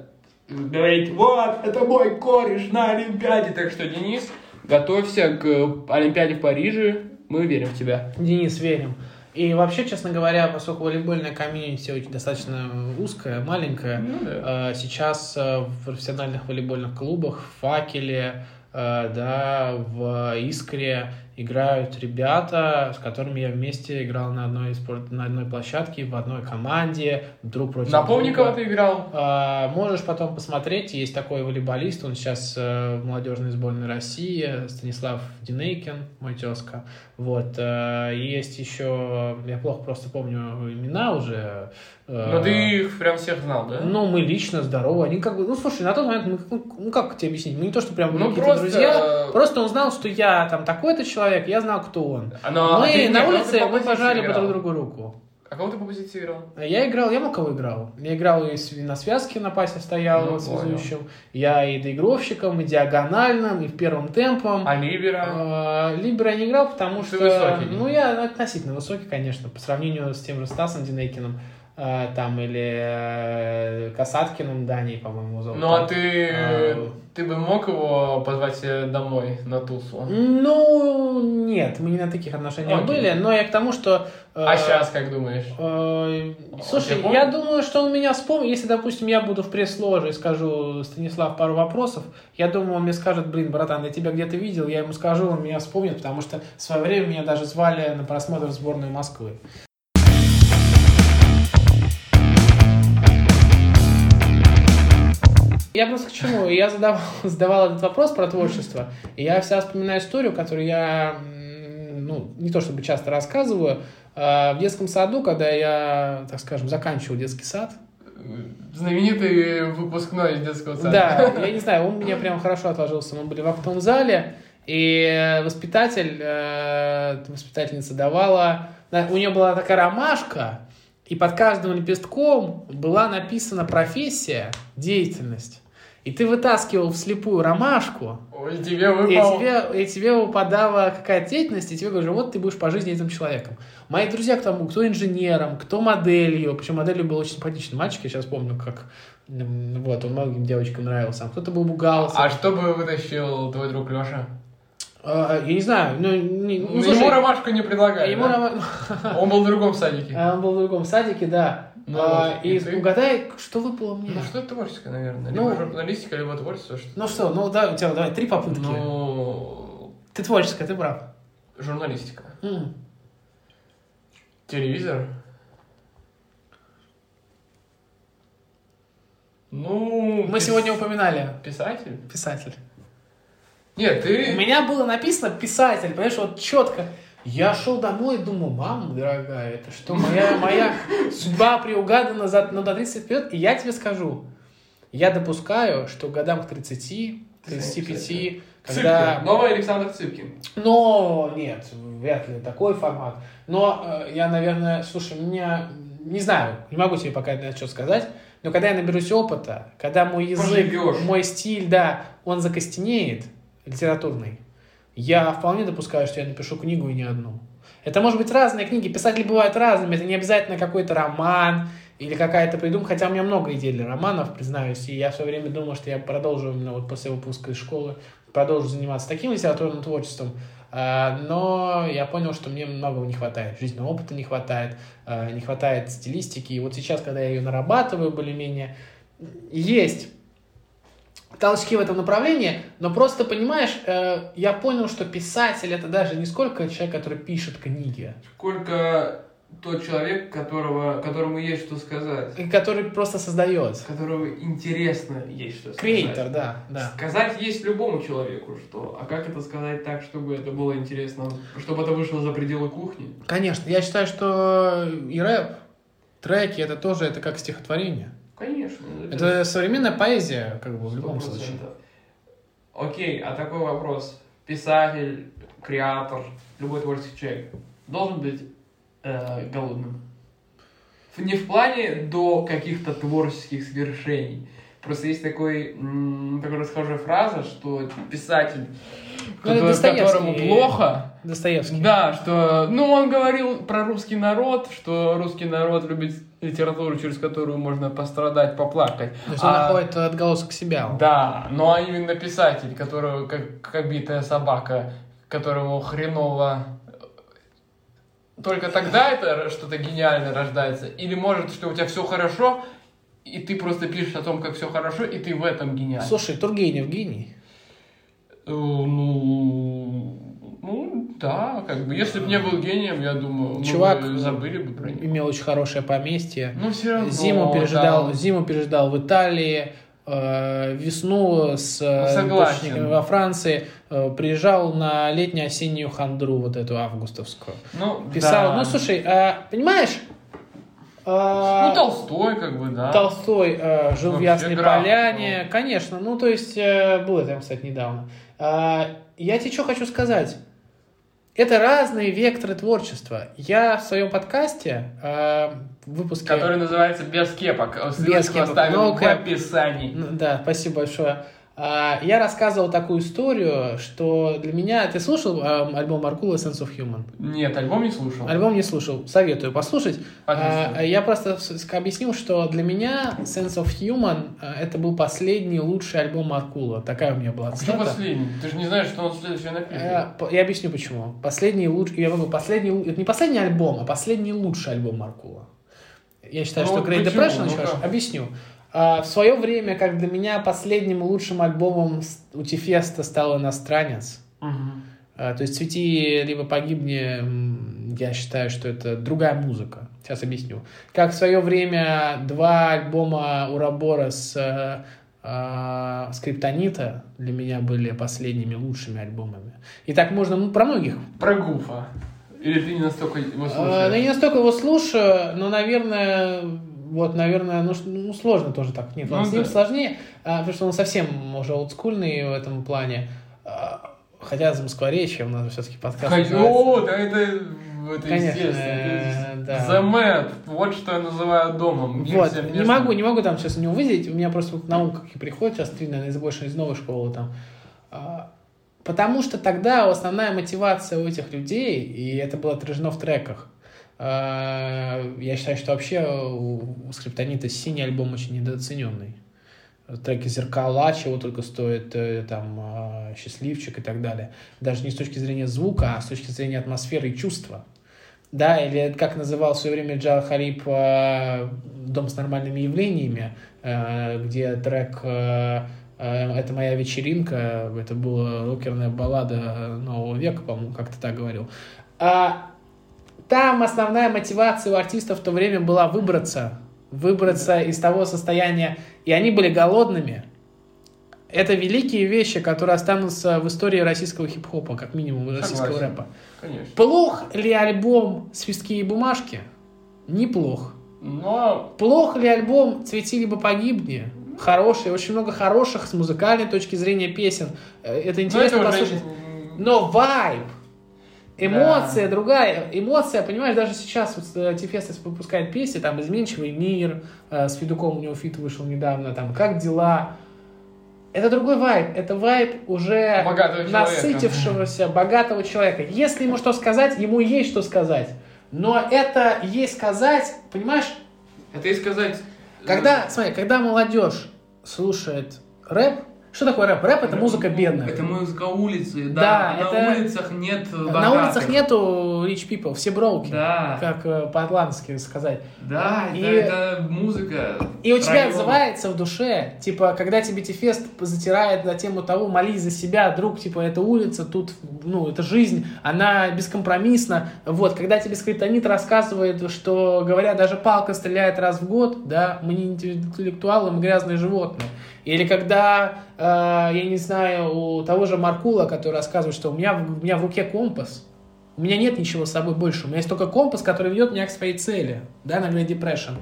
говорить, вот, это мой кореш на Олимпиаде. Так что, Денис, готовься к Олимпиаде в Париже, мы верим в тебя. Денис, верим. И вообще, честно говоря, поскольку волейбольная комьюнити очень достаточно узкая, маленькая, Ну да. э, сейчас э, в профессиональных волейбольных клубах, в «Факеле», э, да, в «Искре» играют ребята, с которыми я вместе играл на одной, спорт, на одной площадке, в одной команде, друг против Напомни, друга. кого ты играл. А, Можешь потом посмотреть, есть такой волейболист, он сейчас э, в молодежной сборной России, Станислав Динейкин, мой тезка. Вот, э, есть еще, я плохо просто помню имена уже. э, Но ты их прям всех знал, да? Ну, мы лично здоровы. Они как бы, ну, слушай, на тот момент, мы, ну, как тебе объяснить, мы не то, что прям Ну, просто, друзья, просто он знал, что я там такой-то человек, я знал, кто он. А, ну, а ты мы на кого ты улице, мы пожали играл? друг другу руку. А кого ты по позиции играл? Я играл, я мало кого играл. Я играл и на связке на пасе стоял Ну, связующим. Я и доигровщиком, и диагональным, и в первом темпом. А Ливера? А, Либера я не играл, потому Ты что... высокий. Ну, я относительно высокий, конечно, по сравнению с тем же Стасом Динейкиным. А, там, или э, Касаткиным, Даней, по-моему, зовут. Ну, а ты... А, Ты бы мог его позвать домой на тусу? Ну, нет, мы не на таких отношениях Окей. были, но я к тому, что... э, А сейчас как думаешь? Э, Слушай, я думаю, что он меня вспомнит. Если, допустим, я буду в пресс-ложе и скажу Станислав пару вопросов, я думаю, он мне скажет, блин, братан, я тебя где-то видел, я ему скажу, он меня вспомнит, потому что в свое время меня даже звали на просмотр сборную Москвы. Я просто к чему? Я задавал, задавал этот вопрос про творчество, и я всегда вспоминаю историю, которую я, ну, не то чтобы часто рассказываю, а, в детском саду, когда я, так скажем, заканчивал детский сад, Знаменитый выпускной из детского сада. да, я не знаю, он меня прям хорошо отложился. Мы были в актовом зале, и воспитатель, э, воспитательница давала... да, У нее была такая ромашка, и под каждым лепестком была написана профессия, деятельность. И ты вытаскивал вслепую ромашку, Ой, тебе и выпал. тебе, и тебе выпадала какая-то деятельность, и тебе говорят, вот ты будешь по жизни этим человеком. Мои друзья, кто, кто инженером, кто моделью, причем моделью был очень симпатичный мальчик, я сейчас помню, как вот, он многим девочкам нравился, а кто-то был бухгалтером. А что бы вытащил твой друг Леша? А, я не знаю, ну, не- ну, Ну, слушай, ему ромашку не предлагали. ему да? рома- Он был в другом садике. А, Он был в другом садике, да. Ну А, и ты? угадай, что выпало мне. Ну, что творческое, наверное. Ну. Либо журналистика, либо творчество. Что... Ну что, ну да, у тебя давай три попытки. Ну, Ты творческая, ты прав. журналистика. М. Телевизор. Ну, Мы пис- сегодня упоминали Писатель? писатель. Нет, У ты... меня было написано писатель, понимаешь, вот четко. Я шел домой и думаю, мама дорогая, это что, моя, моя судьба приугадана за, ну, до 30 лет вперед? И я тебе скажу, я допускаю, что годам к 30, 35, Цыпкин. когда... Новый Александр Цыпкин. Но нет, вряд ли такой формат. Но э, я, наверное, слушай, меня не знаю, не могу тебе пока на что сказать, но когда я наберусь опыта, когда мой язык, Поживешь. мой стиль, да, он закостенеет, литературный, я вполне допускаю, что я напишу книгу и не одну. Это может быть разные книги, писатели бывают разными, это не обязательно какой-то роман или какая-то придумка, хотя у меня много идей для романов, признаюсь, и я в свое время думал, что я продолжу именно вот после выпуска из школы, продолжу заниматься таким литературным творчеством, А, но я понял, что мне многого не хватает. Жизненного опыта не хватает, а, не хватает стилистики. И вот сейчас, когда я ее нарабатываю более-менее, есть толчки в этом направлении, но просто, понимаешь, э, я понял, что писатель это даже не сколько человек, который пишет книги, Сколько тот человек, которого, которому есть что сказать. и который просто создает. Которого интересно есть что сказать. Креатор, да, да. Сказать есть любому человеку, что. А как это сказать так, чтобы это было интересно, чтобы это вышло за пределы кухни? Конечно, я считаю, что и рэп, треки, это тоже, это как стихотворение. Конечно. Это современная поэзия, как бы, в любом 100%. случае. Окей, а такой вопрос. Писатель, креатор, любой творческий человек должен быть э, голодным. Не в плане до каких-то творческих свершений. Просто есть такой, м, такая расхожая фраза, что писатель, Ну, это который- которому плохо, Достоевский. да, что, ну, он говорил про русский народ, что русский народ любит литературу, через которую можно пострадать, поплакать. То есть он А- находит отголосок себя. да, ну а именно писатель, который как, как битая собака, которому хреново только тогда это что-то гениальное рождается? Или может, что у тебя все хорошо, и ты просто пишешь о том, как все хорошо, и ты в этом гениальный? Слушай, Тургенев гений. Э, Ну, ну, да, как бы, если бы не был гением, я думаю, мы Чувак бы забыли бы про него. Имел очень хорошее поместье. Ну, все равно. Зиму пережидал, там- зиму пережидал в Италии, э, весну с э, Ну, источниками во Франции, э, приезжал на летнюю-осеннюю хандру, вот эту августовскую. Ну, Писал, да. ну слушай, а, понимаешь, а, Ну, Толстой, как бы, да. Толстой э, жил в Вообще Ясной граф, Поляне, конечно, ну то есть э, было там, кстати, недавно. А, я тебе что хочу сказать. Это разные векторы творчества. Я в своем подкасте э, выпуске... Который называется «Без кепок». Ссылочку кепок. оставим No в описании. Да, спасибо большое. А, Я рассказывал такую историю, что для меня... Ты слушал а, альбом Маркула «Sense of Human»? Нет, альбом не слушал. Альбом не слушал, советую послушать. Отлично. А, Я просто объяснил, что для меня Sense of Human это был последний лучший альбом Маркула. Такая у меня была цитата. последний? Ты же не знаешь, что он следующий напишет. Я объясню почему. Последний лучший, я говорю, последний, это не последний альбом, а последний лучший альбом Маркула. Я считаю, Ну, что Great почему? Depression Ну? Объясню. А, В свое время, как для меня последним лучшим альбомом у Тифеста стал «Иностранец». А, То есть «Цвети, либо погибни», я считаю, что это другая музыка. Сейчас объясню. Как в свое время два альбома Урабора с э, э, Скриптонита для меня были последними лучшими альбомами. И так можно ну, про многих. Про Гуфа. Или ты не настолько его Э, слушаешь? ну, я не настолько его слушаю, но, наверное, вот, наверное, ну, ну, сложно тоже так. Нет, Ну, с ним да. сложнее, а, потому что он совсем уже олдскульный в этом плане. А, Хотя за Москворечье у нас все-таки подкаст. Называется. О, да это, это Конечно, естественно. э, да. The Mad. Вот что я называю домом. Вот, не могу, не могу там сейчас не увидеть, у меня просто вот на ум какие приходят сейчас, три, наверное, из больше из новой школы там. А, Потому что тогда основная мотивация у этих людей, и это было отражено в треках, я считаю, что вообще у скриптонита синий альбом очень недооцененный. Треки «Зеркала», чего только стоит, э, там, а, «Счастливчик» и так далее. Даже не с точки зрения звука, а с точки зрения атмосферы и чувства. Да, или как называл в свое время Джал Халиб э, «Дом с нормальными явлениями», э, где трек э, э, «Это моя вечеринка», это была рокерная баллада нового века, по-моему, как-то так говорил. А там основная мотивация у артистов в то время была выбраться, выбраться из того состояния, и они были голодными. Это великие вещи, которые останутся в истории российского хип-хопа, как минимум, российского Согласен. рэпа. Конечно. Плох ли альбом «Свистки и бумажки»? Неплох. Но Плох ли альбом «Цвети либо погибни»? Хороший, очень много хороших с музыкальной точки зрения песен. Э, Это но интересно это уже послушать. Но вайб, эмоция другая. Эмоция, понимаешь, даже сейчас вот э, Тифес выпускает песни, там «Изменчивый мир», э, с Федуком у него фит вышел недавно, там «Как дела?». Это другой вайб. Это вайб уже Богатого человека. насытившегося, богатого человека. Если ему что сказать, ему есть что сказать. Но это есть сказать, понимаешь, это и сказать... когда, смотри, когда молодежь слушает рэп, что такое рэп? Рэп это музыка бедная. Это музыка улицы, Да, да. это- На улицах нет На богатых. улицах нету rich people, все broke и. Да. Как э, по-атлантски сказать. Да, И- это, это музыка. И у тебя района. отзывается в душе, типа, когда тебе Тифест затирает на тему того, молись за себя, друг, типа, это улица, тут, ну, это жизнь, она бескомпромиссна. Вот, когда тебе скриптонит рассказывает, что, говоря, даже палка стреляет раз в год, да, мы не интеллектуалы, мы грязные животные. Или когда, э, я не знаю, у того же Маркула, который рассказывает, что у меня, у меня в руке компас, у меня нет ничего с собой больше. У меня есть только компас, который ведет меня к своей цели, да, на Great Depression.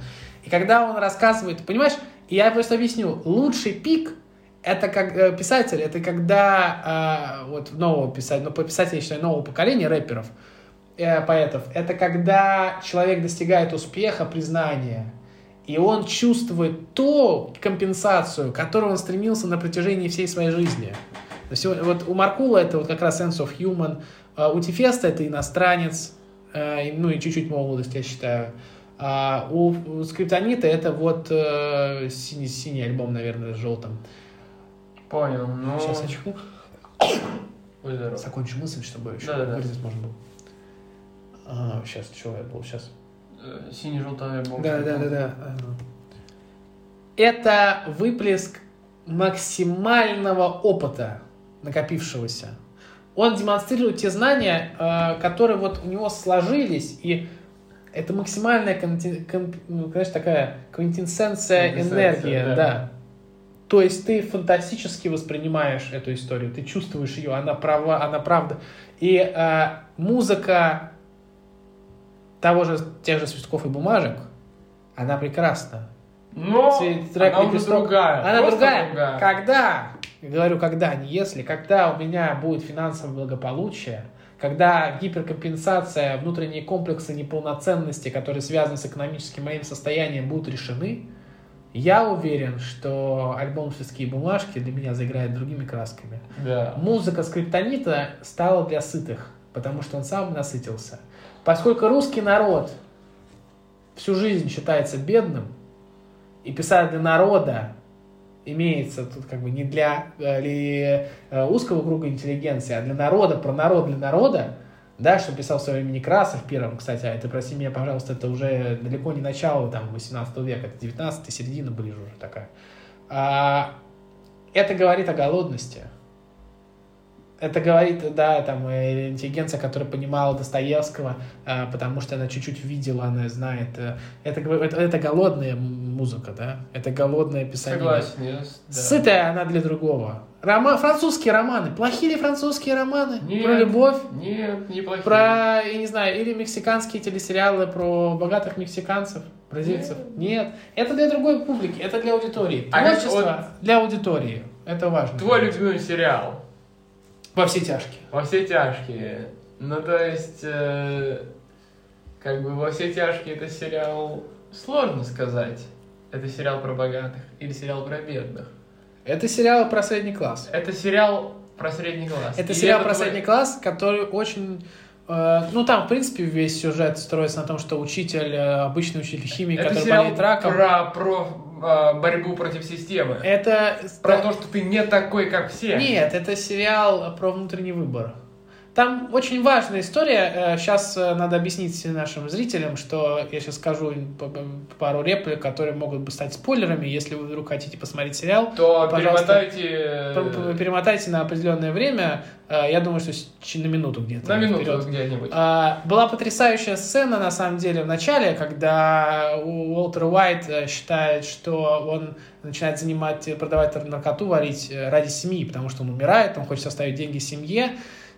И когда он рассказывает, понимаешь, я просто объясню, лучший пик это как э, писатель, это когда э, вот нового писателя, ну, писателя, я считаю, нового поколения рэперов, э, поэтов, это когда человек достигает успеха, признания, и он чувствует ту компенсацию, к которой он стремился на протяжении всей своей жизни. Вот- у Маркула это вот как раз sense of human, а у Тифеста это иностранец, э, ну и чуть-чуть молодость, я считаю. А у, Скриптонита это вот э, синий, синий альбом, наверное, с желтым. Понял, ну... Сейчас здоров. Закончу мысль, чтобы еще Да-да-да. можно было. А, сейчас, что я был, сейчас. Э, Синий-желтый альбом. Да, да, да, да. Это выплеск максимального опыта накопившегося. Он демонстрирует те знания, э, которые вот у него сложились, и это максимальная, конти- кон- ну, конечно, такая Квинтэссенция, энергии, да. да. То есть ты фантастически воспринимаешь эту историю, ты чувствуешь ее, она права, она правда. И э, музыка того же, тех же свистков и бумажек, она прекрасна. Но трек она «Лепесток». другая. Она просто другая. Когда, говорю, когда, не если, когда у меня будет финансовое благополучие, когда гиперкомпенсация, внутренние комплексы неполноценности, которые связаны с экономическим моим состоянием, будут решены, я уверен, что альбом «Свистки и бумажки» для меня заиграет другими красками. Да. Музыка скриптонита стала для сытых, потому что он сам насытился. Поскольку русский народ всю жизнь считается бедным, и писать для народа имеется тут как бы не для э, э, узкого круга интеллигенции, а для народа, про народ для народа, да, что писал в свое время Некрасов первым, кстати, а это, прости меня, пожалуйста, это уже далеко не начало там 18 века, это 19 середина ближе уже такая. А, это говорит о голодности. Это говорит, да, там, э, интеллигенция, которая понимала Достоевского, э, потому что она чуть-чуть видела, она знает. э, Это, это, это голодная музыка, да? Это голодное писание. Согласен. с- да. Сытая она для другого. Рома, французские романы. Плохие ли французские романы? Нет. Про любовь? Нет, неплохие. Про, я не знаю, или мексиканские телесериалы про богатых мексиканцев, бразильцев? Нет. Это для другой публики, это для аудитории. А Творчество для аудитории. Это важно. Твой любимый сериал. Во все тяжкие. Во все тяжкие. Ну, то есть... э, Как бы «Во все тяжкие» это сериал, сложно сказать. Это сериал про богатых или сериал про бедных. Это сериал про средний класс. Это сериал про средний класс. Это И сериал это про твой- средний класс, который очень... э, ну, там, в принципе, весь сюжет строится на том, что учитель, э, обычный учитель химии, Это который болеет раком... про, про борьбу против системы. Это... Про то, что ты не такой, как все. Нет, это сериал про внутренний выбор. Там очень важная история. Сейчас надо объяснить нашим зрителям, что я сейчас скажу пару реплик, которые могут бы стать спойлерами. Если вы вдруг хотите посмотреть сериал, То перемотайте... п- перемотайте на определенное время. Э, Я думаю, что на минуту где-то. На минуту вперед. где-нибудь. А, Была потрясающая сцена, на самом деле, в начале, когда Уолтер Уайт э, считает, что он начинает занимать, э, продавать наркоту, варить э, ради семьи, потому что он умирает, он хочет оставить деньги семье,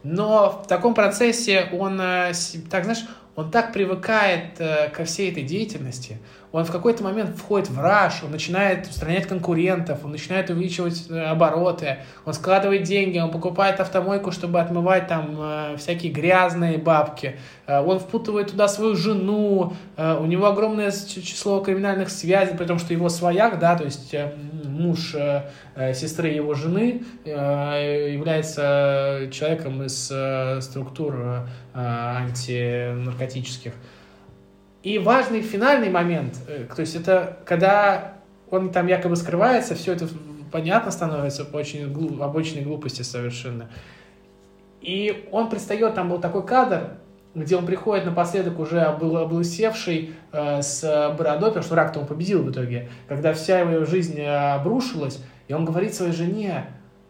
но в таком процессе он, э, так знаешь, он так привыкает э, ко всей этой деятельности, он в какой-то момент входит в раш, он начинает устранять конкурентов, он начинает увеличивать э, обороты, он складывает деньги, он покупает автомойку, чтобы отмывать там э, всякие грязные бабки, Э, он впутывает туда свою жену, у него огромное число криминальных связей, при том, что его свояк, да, то есть муж сестры его жены является человеком из структур антинаркотических. И важный финальный момент, э, то есть это когда он там якобы скрывается, все это понятно становится по очень глу- обычной глупости совершенно. И он предстает, там был такой кадр, где он приходит напоследок уже обл- облысевший э, с бородой, потому что рак-то он победил в итоге, когда вся его жизнь э, обрушилась, и он говорит своей жене,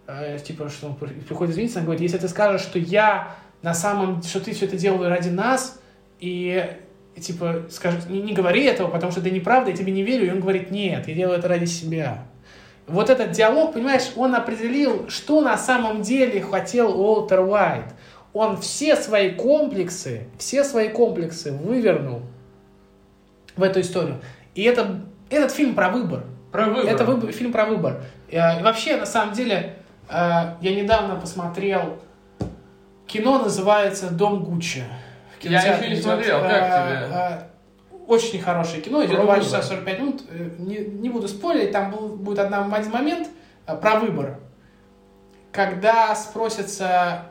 э, типа, что он при- приходит извиниться, он говорит, если ты скажешь, что я на самом, что ты все это делал ради нас, и, типа, скажет, не, не говори этого, потому что это неправда, я тебе не верю. И он говорит, нет, я делаю это ради себя. Вот этот диалог, понимаешь, он определил, что на самом деле хотел Уолтер Уайт. Он все свои комплексы, все свои комплексы вывернул в эту историю. И это, этот фильм про выбор. Про выбор. Это выбор- фильм про выбор. Э, И вообще, на самом деле, э, я недавно посмотрел кино, называется «Дом Гуччи». Я еще не смотрел, как Э, тебе? э, Очень хорошее кино, идет Про 2 выбор. часа 45 минут. Э, Не, не буду спорить, там был, будет одна, один момент э, про выбор. Когда спросятся,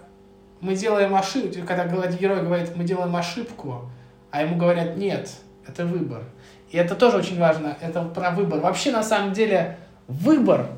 мы делаем ошибку, когда герой говорит, мы делаем ошибку, а ему говорят, нет, это выбор. И это тоже очень важно, это про выбор. Вообще, на самом деле, выбор –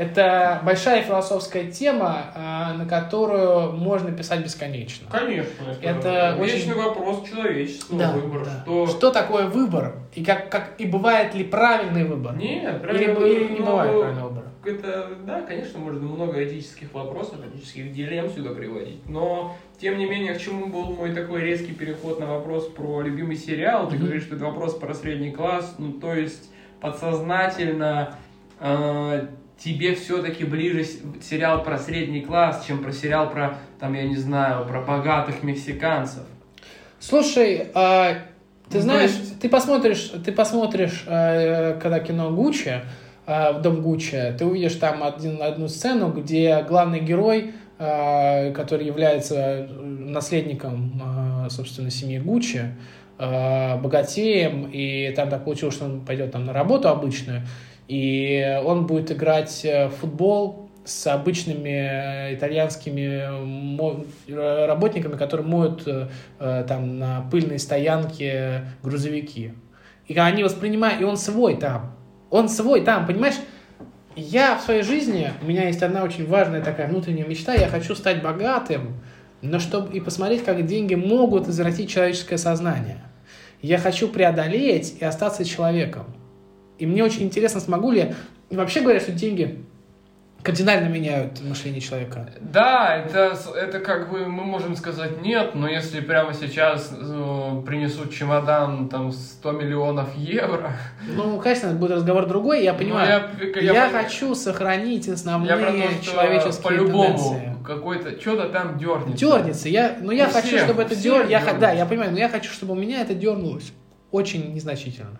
это большая философская тема, а, на которую можно писать бесконечно. Конечно. Это вечный очень- вопрос человечества. Да, выбор. да. Что... Что такое выбор? И, как, как, и бывает ли правильный выбор? Нет, Или, правильно, или не ну, бывает правильного выбора? Это, да, конечно, можно много этических вопросов, этических дилемм сюда приводить, но, тем не менее, к чему был мой такой резкий переход на вопрос про любимый сериал, ты говоришь, что это вопрос про средний класс, ну, то есть, подсознательно э, тебе все-таки ближе сериал про средний класс, чем про сериал про, там, я не знаю, про богатых мексиканцев. Слушай, а, ты Ну, знаешь, ты посмотришь, ты посмотришь, э, когда кино Гуччи, э, в дом Гуччи, ты увидишь там один, одну сцену, где главный герой, э, который является наследником, собственно, семьи Гуччи, богатеем, и там так получилось, что он пойдет там на работу обычную, и он будет играть э, в футбол с обычными э, итальянскими э, работниками, которые моют э, э, там на пыльной стоянке грузовики. И они воспринимают, и он свой там. Он свой там, понимаешь? Я в своей жизни, у меня есть одна очень важная такая внутренняя мечта, я хочу стать богатым, но чтобы и посмотреть, как деньги могут извратить человеческое сознание. Я хочу преодолеть и остаться человеком. И мне очень интересно, смогу ли я... И вообще говорят, что деньги кардинально меняют мышление человека. Да, это, это как бы мы можем сказать нет, но если прямо сейчас э, принесут чемодан там 100 миллионов евро, Ну, конечно, будет разговор другой, я ну, понимаю. я, Я, про- хочу сохранить основные я про то, что человеческие по-любому какой-то что-то там дернется. Дернется. Я, ну, я У хочу, всех, чтобы это дер... я, х- Да, я понимаю, но я хочу, чтобы у меня это дернулось очень незначительно.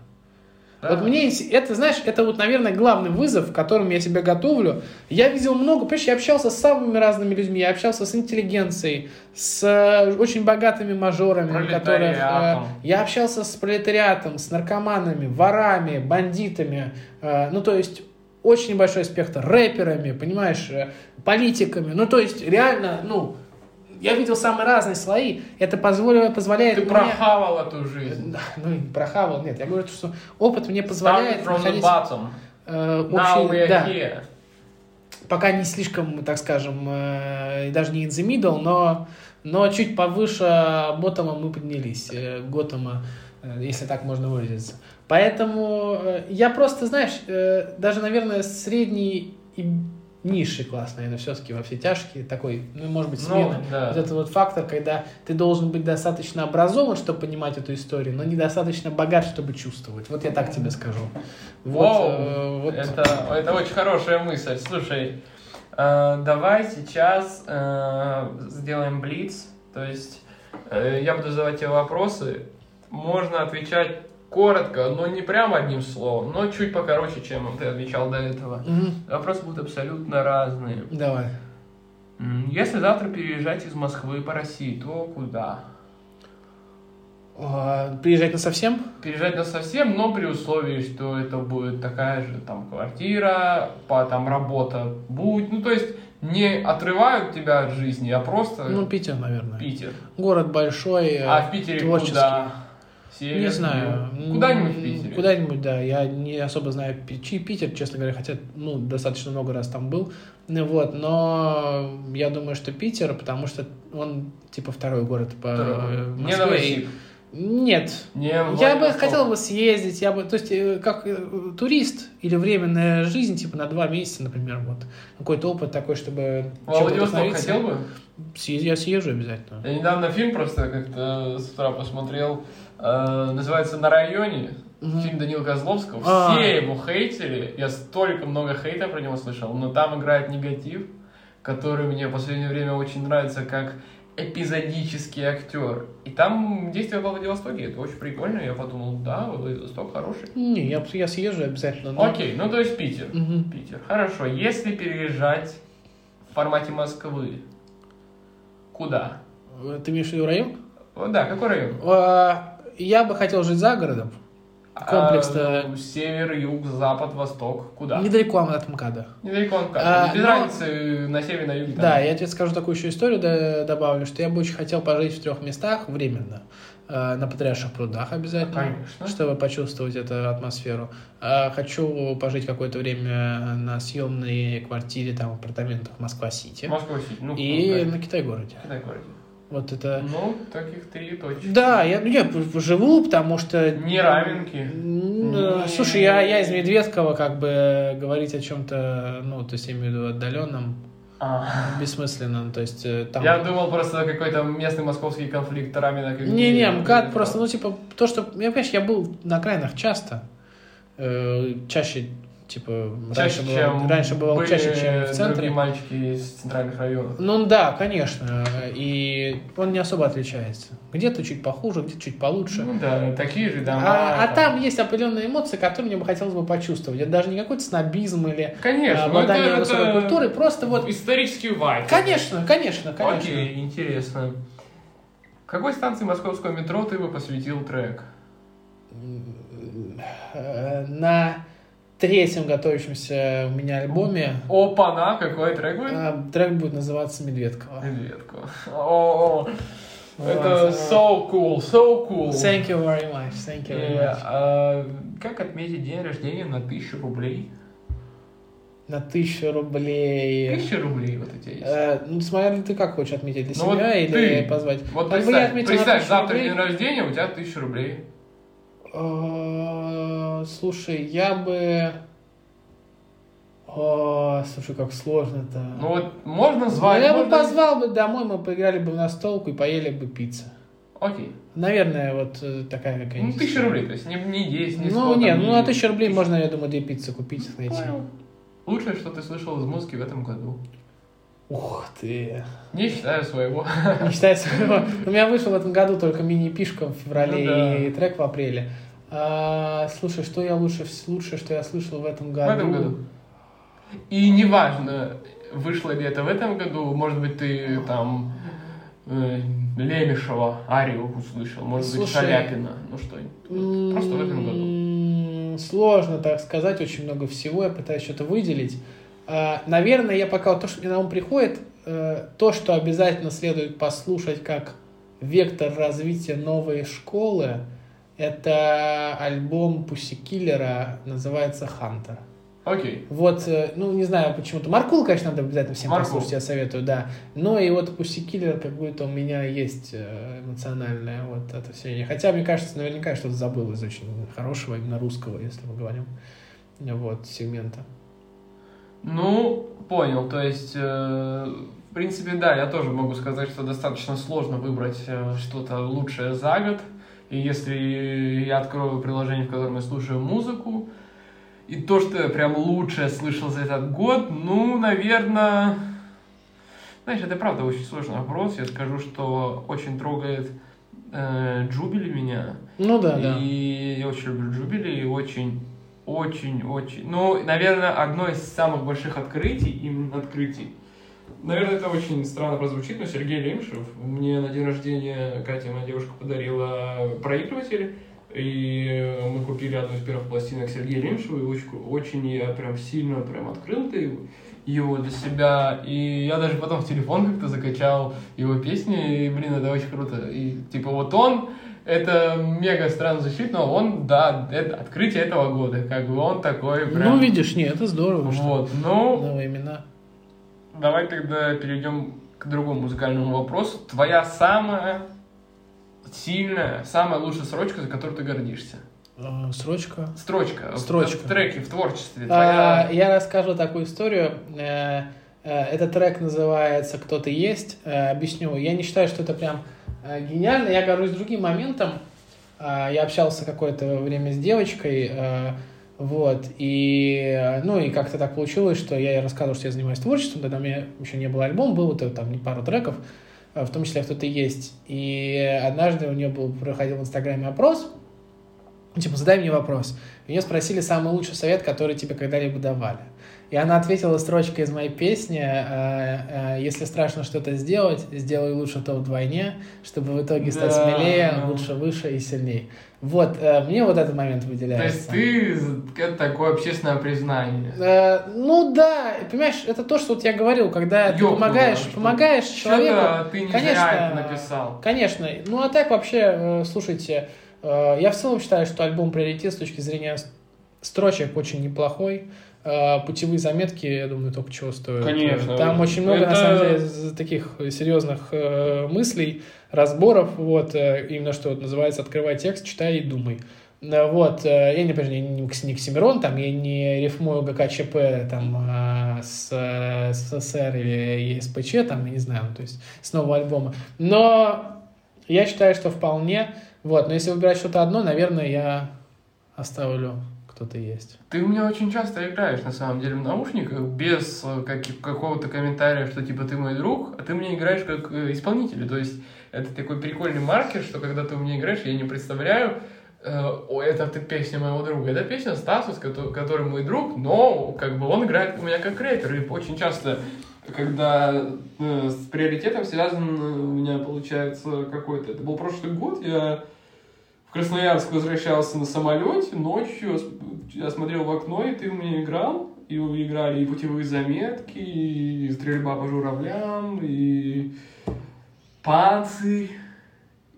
Да. Вот мне это, знаешь, это вот, наверное, главный вызов, к которому я себя готовлю. Я видел много, понимаешь, я общался с самыми разными людьми, я общался с интеллигенцией, с э, очень богатыми мажорами, у которых... э, я общался с пролетариатом, с наркоманами, ворами, бандитами. э, ну, то есть, очень большой спектр. Рэперами, понимаешь, политиками. Ну, то есть, реально, ну, я видел самые разные слои. Это позволило, позволяет Ты мне- прохавал эту жизнь. Да, Ну, не прохавал, нет. Я говорю, что опыт мне позволяет Started from the bottom. э, Now we общий... are Да, here. пока не слишком, так скажем, э, даже не in the middle, но, но чуть повыше ботома мы поднялись. э, Готэма, э, если так можно выразиться. Поэтому э, я просто, знаешь, э, даже, наверное, средний и низший класс, наверное, все-таки во все тяжкие, такой, ну, может быть, Ну, смена. да. Вот это вот фактор, когда ты должен быть достаточно образован, чтобы понимать эту историю, но недостаточно богат, чтобы чувствовать. Вот я так тебе скажу. Вот, Воу, э, вот. это, это очень хорошая мысль. Слушай, э, давай сейчас э, сделаем блиц. То есть э, я буду задавать тебе вопросы. Можно отвечать коротко, но не прям одним словом, но чуть покороче, чем ты отвечал до этого. Мгм. Вопросы будут абсолютно разные. Давай. Если завтра переезжать из Москвы по России, то куда? А, Приезжать на совсем? Переезжать на совсем, но при условии, что это будет такая же там квартира, по, там работа будет. Ну, то есть не отрывают тебя от жизни, а просто Ну, Питер, наверное. Питер. Город большой, э, А в Питере творческий. куда? Север, Не знаю. юг? Куда-нибудь в Питере. Куда-нибудь, да. Я не особо знаю Чи- Питер, честно говоря, хотя, ну, достаточно много раз там был. Ну, Вот, но я думаю, что Питер, потому что он, типа, второй город по Второй. э, Не Москве. Новосиб. Нет. Не Я бы хотел бы съездить, я бы, то есть, э, как э, турист или временная жизнь, типа, на два месяца, например, вот. Какой-то опыт такой, чтобы... Владивосток хотел бы? Съезд- Я съезжу обязательно. Я недавно фильм просто как-то с утра посмотрел. Э, называется «На районе». Мгм. Фильм Данила Козловского. А. Все его хейтили. Я столько много хейта про него слышал. Но там играет негатив, который мне в последнее время очень нравится как эпизодический актер. И там действие во Владивостоке. Это очень прикольно. Я подумал, да, Владивосток хороший. Не, я, я съезжу обязательно. но- Окей, ну то есть Питер. Мгм. Питер. Хорошо. Если переезжать в формате Москвы, куда? Э, Ты имеешь в виду район? О, Да, какой район? А, Я бы хотел жить за городом. Комплекс-то- А, ну, север, юг, запад, восток. Куда? Недалеко от МКАДа. Недалеко от А, МКАДа. Без но- разницы на севере, на юге. там. Да, я тебе скажу такую еще историю, да, добавлю, что я бы очень хотел пожить в трех местах временно. Э, На Патриарших прудах обязательно, Конечно. чтобы почувствовать эту атмосферу. А Хочу пожить какое-то время на съемной квартире, там, в апартаментах Москва-Сити. Москва-Сити. Ну, И ну, на Китай-городе. да, Китай городе. Вот это... Ну, таких три точно. Да, я, ну, я живу, потому что... Не равенки. Э. Слушай, я, я из Медведкова, как бы говорить о чем-то, ну, то есть я имею в виду отдаленном, А. бессмысленном, то есть э, там... Я думал просто какой-то местный московский конфликт Рамина. Не-не, МКАД просто, ну, типа, то, что... Я, понимаешь, я был на окраинах часто, э, чаще, типа, Чаще, раньше, чем бывал, раньше были чаще, чем в другие центре. мальчики из центральных районов. Ну да, конечно, и он не особо отличается. Где-то чуть похуже, где-то чуть получше. Ну да, такие же дома. А, а там есть определенные эмоции, которые мне бы хотелось бы почувствовать. Это даже не какой-то снобизм или Конечно, а, ну это- высокой это культурой, просто вот... Исторический вайп. Конечно, конечно, конечно. Окей, интересно. Какой станции московского метро ты бы посвятил трек? Э, На третьем готовящемся у меня альбоме Опа-на, какой трек будет? э, трек будет называться «Медведкова». Медведку. О, это Вот. so cool, so cool. Thank you very much, thank you very Yeah, much. а Как отметить день рождения на тысячу рублей? На тысячу рублей. Тысяча рублей вот у тебя есть. Э, ну, смотря ли ты как хочешь отметить, для Ну, себя вот или ты. позвать. Вот Как представь, отметил на представь, 1000 завтра рублей. день рождения, у тебя тысяча рублей. Э, Слушай, я бы... О, слушай, как сложно-то. Ну вот можно Ну, звать, я бы можно- позвал бы домой, мы поиграли бы на столку и поели бы пиццу. Окей. Наверное, вот э, такая Ну, какая-нибудь. тысяча история. рублей, то есть не, не 10, не 100. Ну, нет, ну не- на тысячу рублей можно, я думаю, две пиццы купить, найти. Понял. Лучшее, что ты слышал из музыки в этом году. Ух ты. Не считаю своего. Не считая своего. У меня вышел в этом году только мини-пишка в феврале Ну да. и трек в апреле. А, слушай, что я лучше, лучше, что я слышал в этом году? В этом году. И неважно, вышло ли это в этом году, может быть, ты там э, Лемешева, Арию услышал, может Слушай, быть, Шаляпина, ну что, просто в этом году. Сложно так сказать, очень много всего, я пытаюсь что-то выделить. А, Наверное, я пока вот то, что мне на ум приходит, э, то, что обязательно следует послушать как вектор развития новой школы, это альбом Пуссикиллера, называется «Хантер». Окей. Вот, э, ну, не знаю почему-то. Маркул, конечно, надо обязательно всем Маркул. послушать, я советую, да. Но и вот Пуссикиллер, как будто у меня есть э, эмоциональное вот это все. Хотя, мне кажется, наверняка что-то забыл из очень хорошего, именно русского, если мы говорим, вот, сегмента. Ну, понял. То есть, э, в принципе, да, я тоже могу сказать, что достаточно сложно выбрать э, что-то лучшее за год. И если я открою приложение, в котором я слушаю музыку, и то, что я прям лучшее слышал за этот год, ну, наверное... Знаешь, это правда очень сложный вопрос. Я скажу, что очень трогает э, Джубили меня. Ну да, да. И я очень люблю Джубили, и очень, очень, очень... Ну, наверное, одно из самых больших открытий, именно открытий. Наверное, это очень странно прозвучит, но Сергей Лемшев мне на день рождения Катя, моя девушка, подарила проигрыватель. И мы купили одну из первых пластинок Сергея Лемшева, и очень, очень я прям сильно прям открыл ты его для себя. И я даже потом в телефон как-то закачал его песни, и, блин, это очень круто. И, типа, вот он, это мега странно звучит, но он, да, это открытие этого года, как бы он такой прям... Ну, видишь, не, это здорово, что Вот, ну, новые имена. Давай тогда перейдем к другому музыкальному вопросу. Твоя самая сильная, самая лучшая строчка, за которую ты гордишься? Э, Строчка. Строчка. в-. В, треке, в творчестве. А, Твоя... Я расскажу такую историю. Э, э, Этот трек называется «Кто ты есть». Объясню. Я не считаю, что это прям гениально. Я горжусь другим моментом. А, Я общался какое-то время с девочкой, вот, и, ну, и как-то так получилось, что я рассказывал, что я занимаюсь творчеством, тогда у меня еще не было альбома, было вот там пару треков, э, в том числе «Кто ты есть». И однажды у нее был, проходил в Инстаграме опрос, ну, типа, задай мне вопрос. И Ее спросили самый лучший совет, который тебе когда-либо давали. И она ответила строчкой из моей песни, э, э, если страшно что-то сделать, сделай лучше то вдвойне, чтобы в итоге стать Да, смелее, лучше, выше и сильнее. Вот, э, мне вот этот момент То выделяется. есть ты это такое общественное признание. Э, ну да, понимаешь, это то, что вот я говорил, когда ты Ёбнуло, помогаешь, что помогаешь человеку. Ты не конечно, написал. Конечно. Ну а так вообще, слушайте, я в целом считаю, что альбом «Приоритет» с точки зрения строчек очень неплохой. Э, Путевые заметки, я думаю, только чего стоят. Конечно. Там очень много, на Это- самом деле, таких серьезных э, мыслей, разборов, вот, э, именно что вот называется «Открывай текст, читай и думай». Вот, э, я я не, не Оксимирон, там, я не рифмую ГКЧП там, э, с СССР или ЕСПЧ, там, я не знаю, ну, то есть с нового альбома. Но я считаю, что вполне. Вот, но если выбирать что-то одно, наверное, я оставлю кто-то есть. Ты у меня очень часто играешь, на самом деле, в наушниках, без э, каких- какого-то комментария, что типа ты мой друг, а ты мне играешь как э, исполнитель. То есть это такой прикольный маркер, что когда ты у меня играешь, я не представляю, э, о, это ты песня моего друга. Это песня Стасус, который, мой друг, но как бы он играет у меня как рэпер. И очень часто, когда э, с приоритетом связан у меня получается какой-то... Это был прошлый год, я в Красноярск возвращался на самолете, ночью я смотрел в окно, и ты у меня играл, и играли и путевые заметки, и стрельба по журавлям, и панцирь,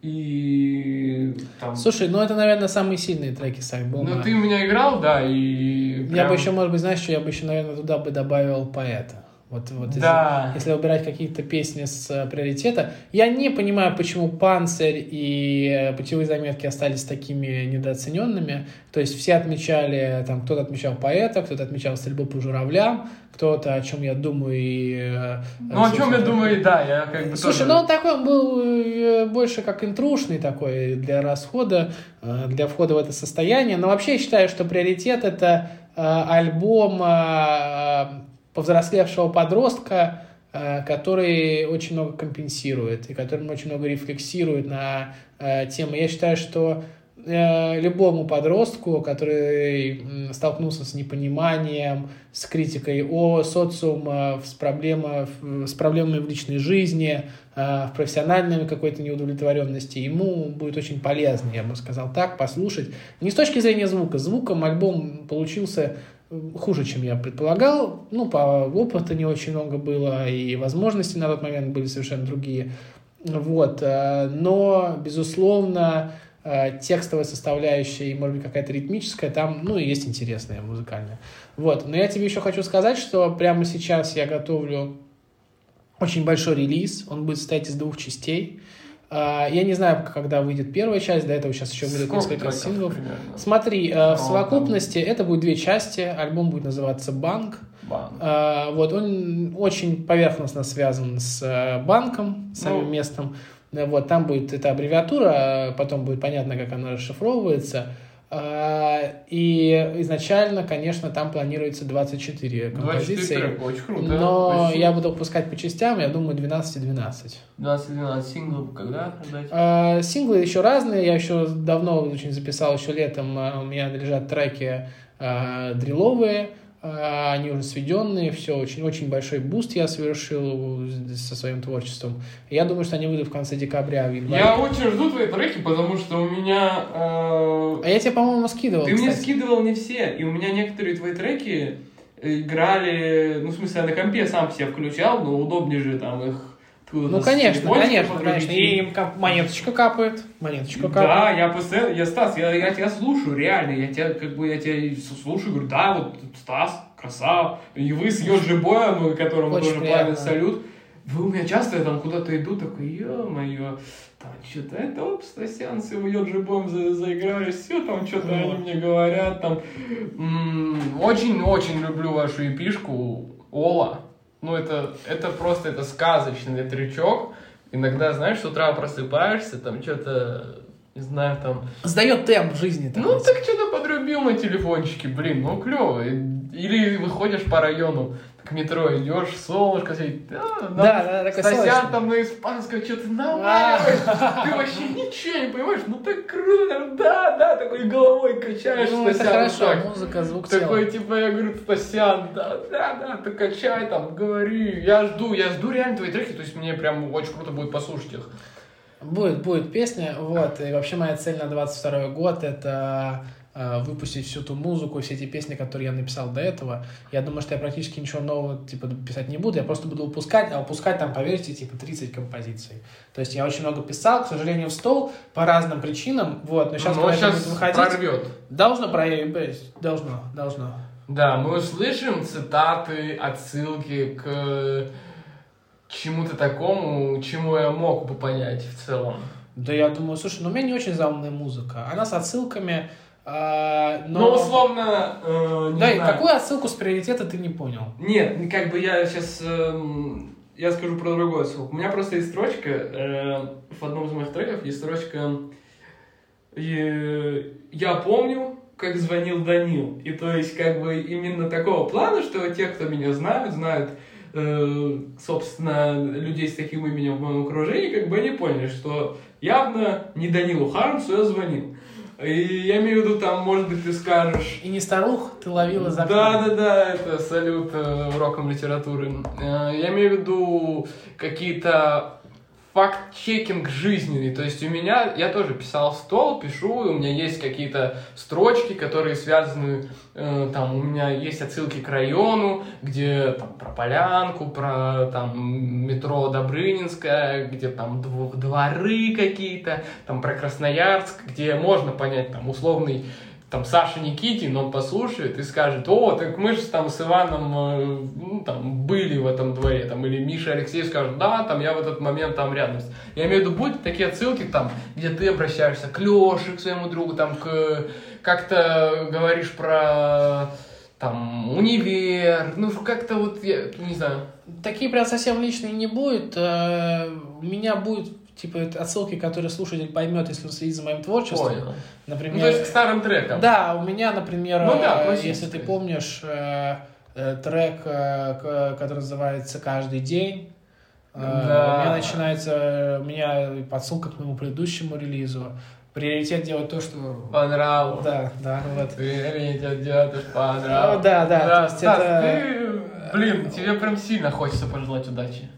и там... Слушай, ну это, наверное, самые сильные треки с альбома. Ну ты у меня играл, да, и... Я прям- бы еще, может быть, знаешь, что я бы еще, наверное, туда бы добавил поэта. Вот, вот если- Да. если, выбирать какие-то песни с э, приоритета. Я не понимаю, почему «Панцирь» и э, «Путевые заметки» остались такими недооцененными. То есть все отмечали, там, кто-то отмечал поэта, кто-то отмечал стрельбу по журавлям, кто-то, о чем я думаю, и... э, Ну, о чем я думаю, да, я как бы Слушай, тоже- ну он такой он был э, больше как интрушный такой для расхода, э, для входа в это состояние. Но вообще я считаю, что приоритет это э, альбом э, повзрослевшего подростка, э, который очень много компенсирует и который очень много рефлексирует на э, темы. Я считаю, что э, любому подростку, который столкнулся с непониманием, с критикой о социума, с, проблема, с проблемами в личной жизни, в профессиональной какой-то неудовлетворенности, ему будет очень полезно, я бы сказал так, послушать. Не с точки зрения звука. Звуком альбом получился хуже, чем я предполагал. Ну, по опыту не очень много было, и возможности на тот момент были совершенно другие. Вот. Э, но, безусловно, э, текстовая составляющая и, может быть, какая-то ритмическая, там, ну, и есть интересная музыкальная. Вот. Но я тебе еще хочу сказать, что прямо сейчас я готовлю очень большой релиз. Он будет состоять из двух частей. Э, я не знаю, когда выйдет первая часть, до этого сейчас еще будет Сколько несколько синглов. Примерно? Смотри, в совокупности это будет две части. Альбом будет называться «Банк». Банк. А, вот, он очень поверхностно связан с э, банком, самим ну, местом. Вот, там будет эта аббревиатура, потом будет понятно, как она расшифровывается. А, и изначально, конечно, там планируется 24 композиции. 24 очень круто. Но очень... я буду выпускать по частям, я думаю, 12 и 12. 12 и 12 синглов когда ждать? А, синглы еще разные, я еще давно очень записал, еще летом а, у меня лежат треки а, дрилловые, а, они уже сведенные, все, очень, очень большой буст я совершил со своим творчеством. Я думаю, что они выйдут в конце декабря. В я очень жду твои треки, потому что у меня... Э... А я тебе, по-моему, скидывал, Ты кстати. мне скидывал не все, и у меня некоторые твои треки играли, ну, в смысле, я на компе сам себе включал, но удобнее же там их ну, конечно, конечно, конечно. И им монеточка капает. Монеточка капает. Да, я постоянно, я Стас, я, я тебя слушаю, реально. Я тебя, как бы, я тебя слушаю, говорю, да, вот Стас, красава. И вы с Йоджи Боем, которому Очень тоже пламя салют. Вы у меня часто я там куда-то иду, такой, ё-моё, там что-то это, оп, Стасян, с его Йоджи Боем за, заиграли, все, там что-то вот. они мне говорят, там. Очень-очень люблю вашу эпишку, Ола. Ну, это, это просто это сказочный трючок. Иногда, знаешь, с утра просыпаешься, там что-то, не знаю, там... Сдает темп жизни. Так ну, так что-то подрубил на телефончике, блин, ну, клево. Или выходишь по району, к метро идешь, солнышко сидит, да, да, да, такой Стасян там на испанском что-то наваливаешь, ты вообще ничего не понимаешь, ну так круто, да, да, такой головой качаешь, ну, это хорошо, музыка, звук Такой, типа, я говорю, Стасян, да, да, да, ты качай там, говори, я жду, я жду реально твои треки, то есть мне прям очень круто будет послушать их. Будет, будет песня, вот, и вообще моя цель на 22 год это выпустить всю ту музыку, все эти песни, которые я написал до этого. Я думаю, что я практически ничего нового типа писать не буду, я просто буду выпускать, а выпускать там, поверьте, типа 30 композиций. То есть я очень много писал, к сожалению, в стол по разным причинам, вот, но сейчас, но сейчас будет выходить, прорвет. Должно проявить, должно, должно. Да, мы услышим цитаты, отсылки к чему-то такому, чему я мог бы понять в целом. Да я думаю, слушай, ну у меня не очень заумная музыка. Она с отсылками, а, но... Ну, условно, э, не Да, знаю. какую отсылку с приоритета ты не понял? Нет, как бы я сейчас... Э, я скажу про другую отсылку. У меня просто есть строчка, э, в одном из моих треков есть строчка э, «Я помню, как звонил Данил». И то есть, как бы, именно такого плана, что те, кто меня знают, знают, э, собственно, людей с таким именем в моем окружении, как бы они поняли, что явно не Данилу Хармсу я звонил. И я имею в виду, там, может быть, ты скажешь... И не старух ты ловила за Да, да, да, это салют э, уроком литературы. Э, я имею в виду какие-то факт-чекинг жизненный. То есть у меня, я тоже писал стол, пишу, у меня есть какие-то строчки, которые связаны, э, там, у меня есть отсылки к району, где там про Полянку, про там метро Добрынинская, где там дворы какие-то, там про Красноярск, где можно понять там условный там Саша Никитин, он послушает и скажет, о, так мы же там с Иваном э, ну, там были в этом дворе, там, или Миша Алексеев скажет, да, там я в этот момент там рядом. Я имею в виду, будут такие отсылки там, где ты обращаешься к Леше, к своему другу, там, к, как-то говоришь про там, универ, ну, как-то вот, я не знаю. Такие прям совсем личные не будет. Э, у меня будет типа отсылки, которые слушатель поймет, если он следит за моим творчеством. Понял. Например, ну, то есть к старым трекам. Да, у меня, например, ну, да, э, если ты помнишь, э, э, трек, который называется «Каждый день», да. у меня начинается, у меня подсылка к моему предыдущему релизу, Приоритет делать то, что... Понравилось. Да, да, вот. Приоритет делать то, что понравилось. Ну, да, да, то есть Стас, это- ты, блин, тебе прям сильно хочется пожелать удачи.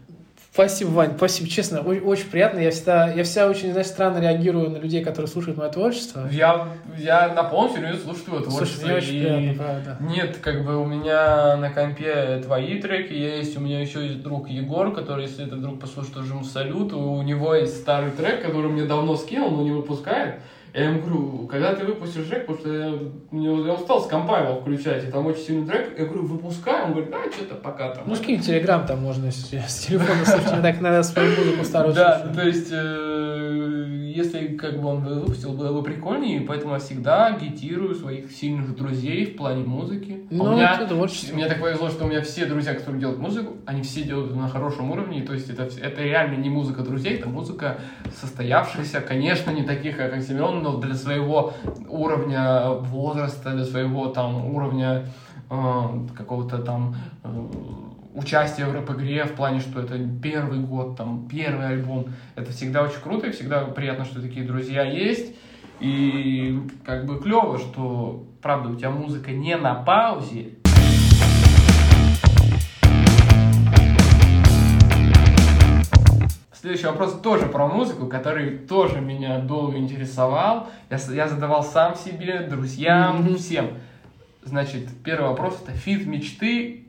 Спасибо, Вань, спасибо, честно, очень приятно. Я всегда, я всегда очень, знаешь, странно реагирую на людей, которые слушают мое творчество. Я, я на полном серьезе слушаю твое Слушай, творчество. очень и- приятно, правда. Нет, как бы у меня на компе твои треки есть, у меня еще есть друг Егор, который, если этот друг послушает, тоже ему салют. У него есть старый трек, который мне давно скинул, но не выпускает. Я ему говорю, когда ты выпустишь трек, потому что я, я устал с компа его включать, и там очень сильный трек. Я говорю, выпускай, он говорит, да, что-то пока там. Ну, скинь Телеграм, там можно с, с телефона слушать. Так иногда свою музыку старую Да, то есть, э, если как бы он выпустил, было бы прикольнее, поэтому я всегда агитирую своих сильных друзей в плане музыки. А Ну, у меня, мне так повезло, что у меня все друзья, которые делают музыку, они все делают на хорошем уровне, то есть это, это реально не музыка друзей, это музыка состоявшаяся, конечно, не таких, как Оксимирон, но для своего уровня возраста, для своего там уровня э, какого-то там э, участия в рэп-игре в плане, что это первый год, там, первый альбом. Это всегда очень круто, и всегда приятно, что такие друзья есть. И как бы клево, что, правда, у тебя музыка не на паузе. Следующий вопрос тоже про музыку, который тоже меня долго интересовал. Я, я задавал сам себе, друзьям, Мгм. всем. Значит, первый вопрос это фит мечты.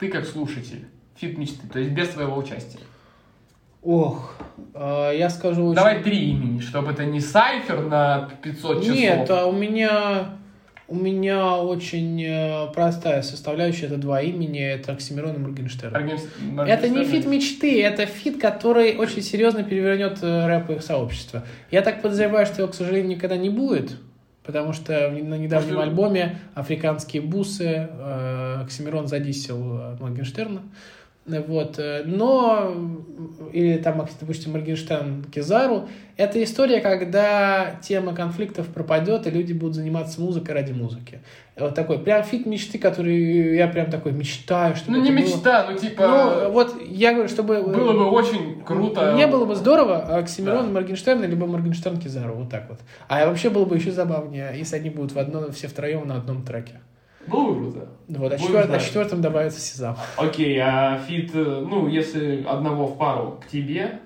Ты как слушатель. Фит мечты, то есть без твоего участия. Ох, э, я скажу очень... Давай три имени, чтобы это не сайфер на 500 часов. Нет, а у меня... У меня очень э, простая составляющая, это два имени, это Оксимирон и Моргенштерн. Моргенштерн- Это не фит мечты, это фит, который очень серьезно перевернет э, рэп и их сообщество. Я так подозреваю, что его, к сожалению, никогда не будет, потому что на недавнем альбоме «Африканские бусы» э, Оксимирон задисил э, Моргенштерна. Э, Вот. э, Но, э, или там, допустим, Моргенштерн Кизару, это история, когда тема конфликтов пропадет, и люди будут заниматься музыкой ради музыки. Вот такой, прям фит мечты, который я прям такой мечтаю, чтобы Ну не было. мечта, ну типа... Ну, вот я говорю, чтобы... Было бы очень круто. Не было бы здорово, а Оксимирон Да. Моргенштерна, либо Моргенштерн Кизару, вот так вот. А вообще было бы еще забавнее, если они будут в одном, все втроем на одном треке. Было бы круто. Вот, а, четвер- а знать. четвертым добавится Сезам. Окей, а фит, э, ну, если одного в пару к тебе,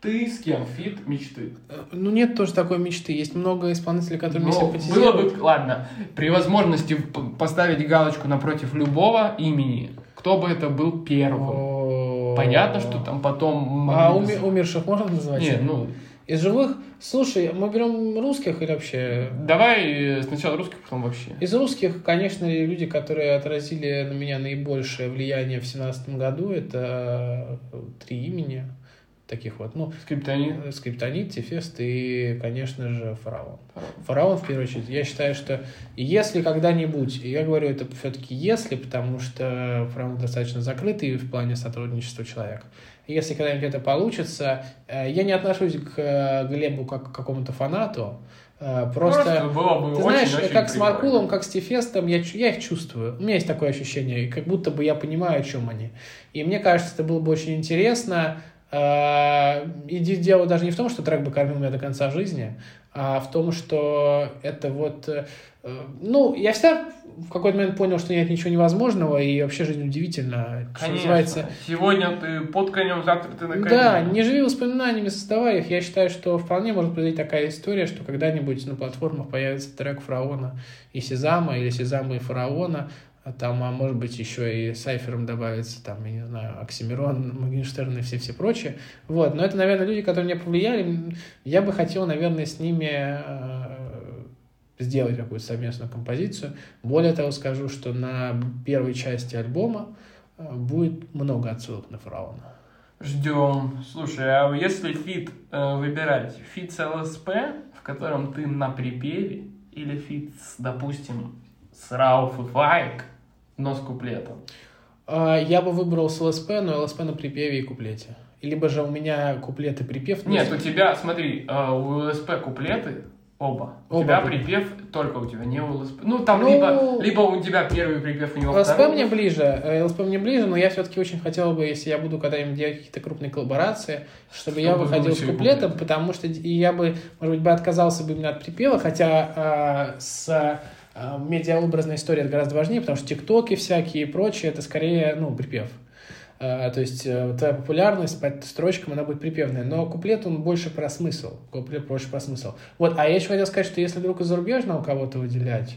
ты с кем фит мечты? Ну, нет тоже такой мечты. Есть много исполнителей, которые мне Ну, было симпатизируют. бы, ладно, при возможности поставить галочку напротив любого имени, кто бы это был первым? Понятно, что там потом... А умерших можно назвать? Не, ну, Из живых? Слушай, мы берем русских или вообще... давай э, сначала русских, потом вообще. Из русских, конечно, люди, которые отразили на меня наибольшее влияние в семнадцатом году, это э, три имени таких вот, ну, Скриптонит. Скриптонит, Тефест и, конечно же, Фараон. Фараон, в первую очередь. Я считаю, что если когда-нибудь, я говорю это все-таки если, потому что Фараон достаточно закрытый в плане сотрудничества человека. Если когда-нибудь это получится, э, я не отношусь к э, Глебу как к какому-то фанату, э, просто... было бы Ты очень, знаешь, очень как с. Маркулом, как с Тефестом, я, я их чувствую. У меня есть такое ощущение, как будто бы я понимаю, о чем они. И мне кажется, это было бы очень интересно. И дело даже не в том, что трек бы кормил меня до конца жизни, а в том, что это вот... э, Ну, я всегда в какой-то момент понял, что нет ничего невозможного, и вообще жизнь удивительна. Что Конечно. называется, Сегодня ты под конем, завтра ты на коне. да, не живи воспоминаниями, создавай их. Я считаю, что вполне может произойти такая история, что когда-нибудь на платформах появится трек Фараона и Сезама, или Сезама и Фараона, а там, а может быть, еще и с Айфером добавится, там, я не знаю, Оксимирон, Моргенштерн и все-все прочие. Вот, но это, наверное, люди, которые меня повлияли. Я бы хотел, наверное, с ними э, сделать какую-то совместную композицию. Более того, скажу, что на первой части альбома э, будет много отсылок на Фараона. Ждем. Слушай, а если фит э, выбирать, фит с ЛСП, в котором ты на припеве, или фит, с, допустим, с Рауф и Файк, но с куплетом? А, Я бы выбрал с ЛСП, но ЛСП на припеве и куплете. Либо же у меня куплет и припев. ну, Нет, у тебя, смотри, э, у ЛСП куплеты, Оба. У Оба тебя были. припев только у тебя, не у ЛСП. Ну, там Ну, либо, либо у тебя первый припев, у него ЛСП второй. мне ближе, э, ЛСП мне ближе, но я все-таки очень хотел бы, если я буду когда-нибудь делать какие-то крупные коллаборации, чтобы я Чтобы выходил был с куплетом, куплет. потому что я бы, может быть, бы отказался бы именно от припева, хотя э, с э, медиаобразной историей это гораздо важнее, потому что тиктоки всякие и прочее, это скорее, ну, припев. Э, То есть э, твоя популярность по строчкам, она будет припевная. Но куплет, он больше про смысл. Куплет больше про смысл. Вот, а я еще хотел сказать, что если вдруг из зарубежного кого-то выделять,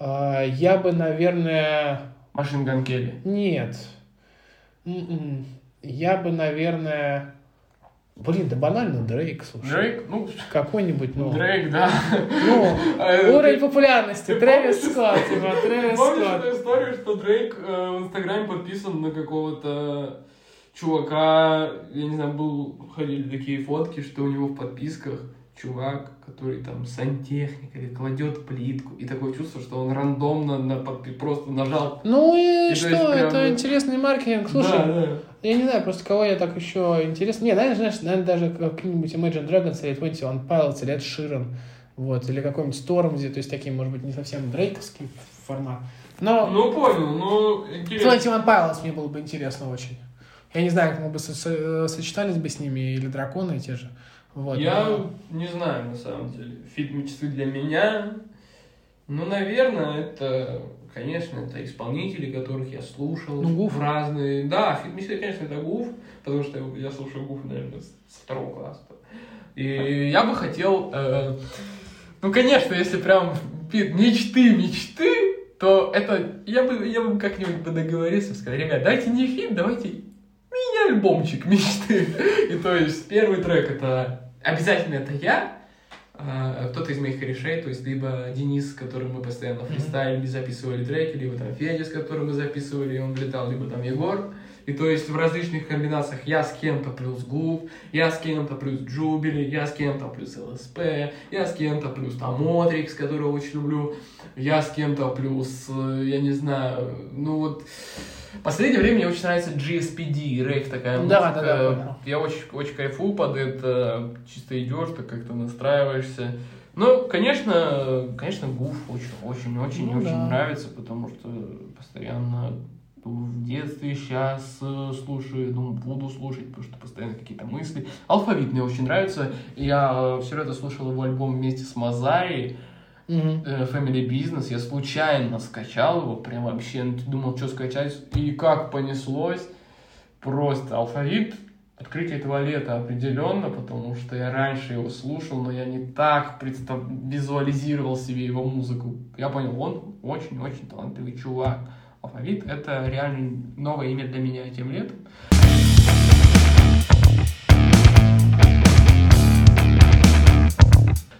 э, я бы, наверное... Машин Ган Келли. Нет. М-м. Я бы, наверное... Блин, да банально Дрейк, слушай. Дрейк? Ну, Какой-нибудь, ну... Дрейк, да. Ну, А, уровень популярности. Трэвис помнишь- Скотт, типа, Трэвис помнишь Скотт. эту историю, что Дрейк э, в Инстаграме подписан на какого-то чувака, я не знаю, был, ходили такие фотки, что у него в подписках чувак, который там сантехник или кладет плитку, и такое чувство, что он рандомно на подпи- просто нажал. Ну и, И то что, есть прям это интересный маркетинг. Слушай, Да, да. Я не знаю, просто кого я так еще интересно. Не, знаешь, знаешь, наверное, даже какие-нибудь Imagine Dragons или 21 Pilots или Ed Sheeran, вот, или какой-нибудь Stormzy, то есть такие, может быть, не совсем дрейковский формат. Но Ну, понял, ну, интересно. 21 Pilots мне было бы интересно очень. Я не знаю, как мы бы со- со- сочетались бы с ними, или драконы те же. Вот. Я но- не знаю, на самом деле. Фит мечты для меня, ну, наверное, это, конечно, это исполнители, которых я слушал. Ну, Гуф. разные. Да, фит мечты, конечно, это Гуф, потому что я слушаю Гуф, наверное, с со второго класса. И я бы хотел, э, ну, конечно, если прям мечты, мечты, то это, я бы, я бы как-нибудь бы договорился, сказал, ребят, дайте не фит, давайте мини-альбомчик мечты. И то есть первый трек это обязательно это я, кто-то из моих корешей, то есть либо Денис, с которым мы постоянно фристайлили, записывали треки, либо там Федя, с которым мы записывали, и он влетал, либо там Егор. И то есть в различных комбинациях я с кем-то плюс Гуф, я с кем-то плюс Джубили, я с кем-то плюс ЛСП, я с кем-то плюс там Мотрикс, которого очень люблю, я с кем-то плюс, э, я не знаю, ну вот... В последнее время мне очень нравится GSPD, рейв такая Да, музыка. да, да, понял. Я очень, очень кайфую под это, чисто идешь, так как-то настраиваешься. Ну, конечно, конечно, Гуф очень, очень, очень, Ну очень да. нравится, потому что постоянно в детстве, сейчас слушаю, ну, буду слушать, потому что постоянно какие-то мысли. Алфавит мне очень нравится. Я все это слушал его альбом вместе с Мазари, э, Family Business. Я случайно скачал его, прям вообще думал, что скачать, и как понеслось. Просто алфавит открытие этого лета определенно, потому что я раньше его слушал, но я не так представ... визуализировал себе его музыку. Я понял, он очень-очень талантливый чувак. Алфавит — это реально новое имя для меня этим летом.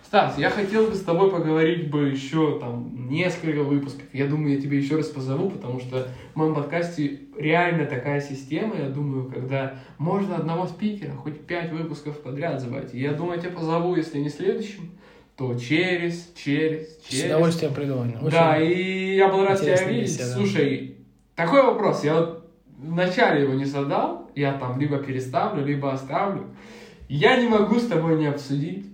Стас, я хотел бы с тобой поговорить бы еще там несколько выпусков. Я думаю, я тебе еще раз позову, потому что в моем подкасте реально такая система, я думаю, когда можно одного спикера хоть пять выпусков подряд звать. Я думаю, я тебя позову, если не следующим, то через, через, С через. удовольствием приду. Очень Да, и я был рад тебя видеть. беседа. Слушай, такой вопрос. Я вот вначале его не задал. Я там либо переставлю, либо оставлю. Я не могу с тобой не обсудить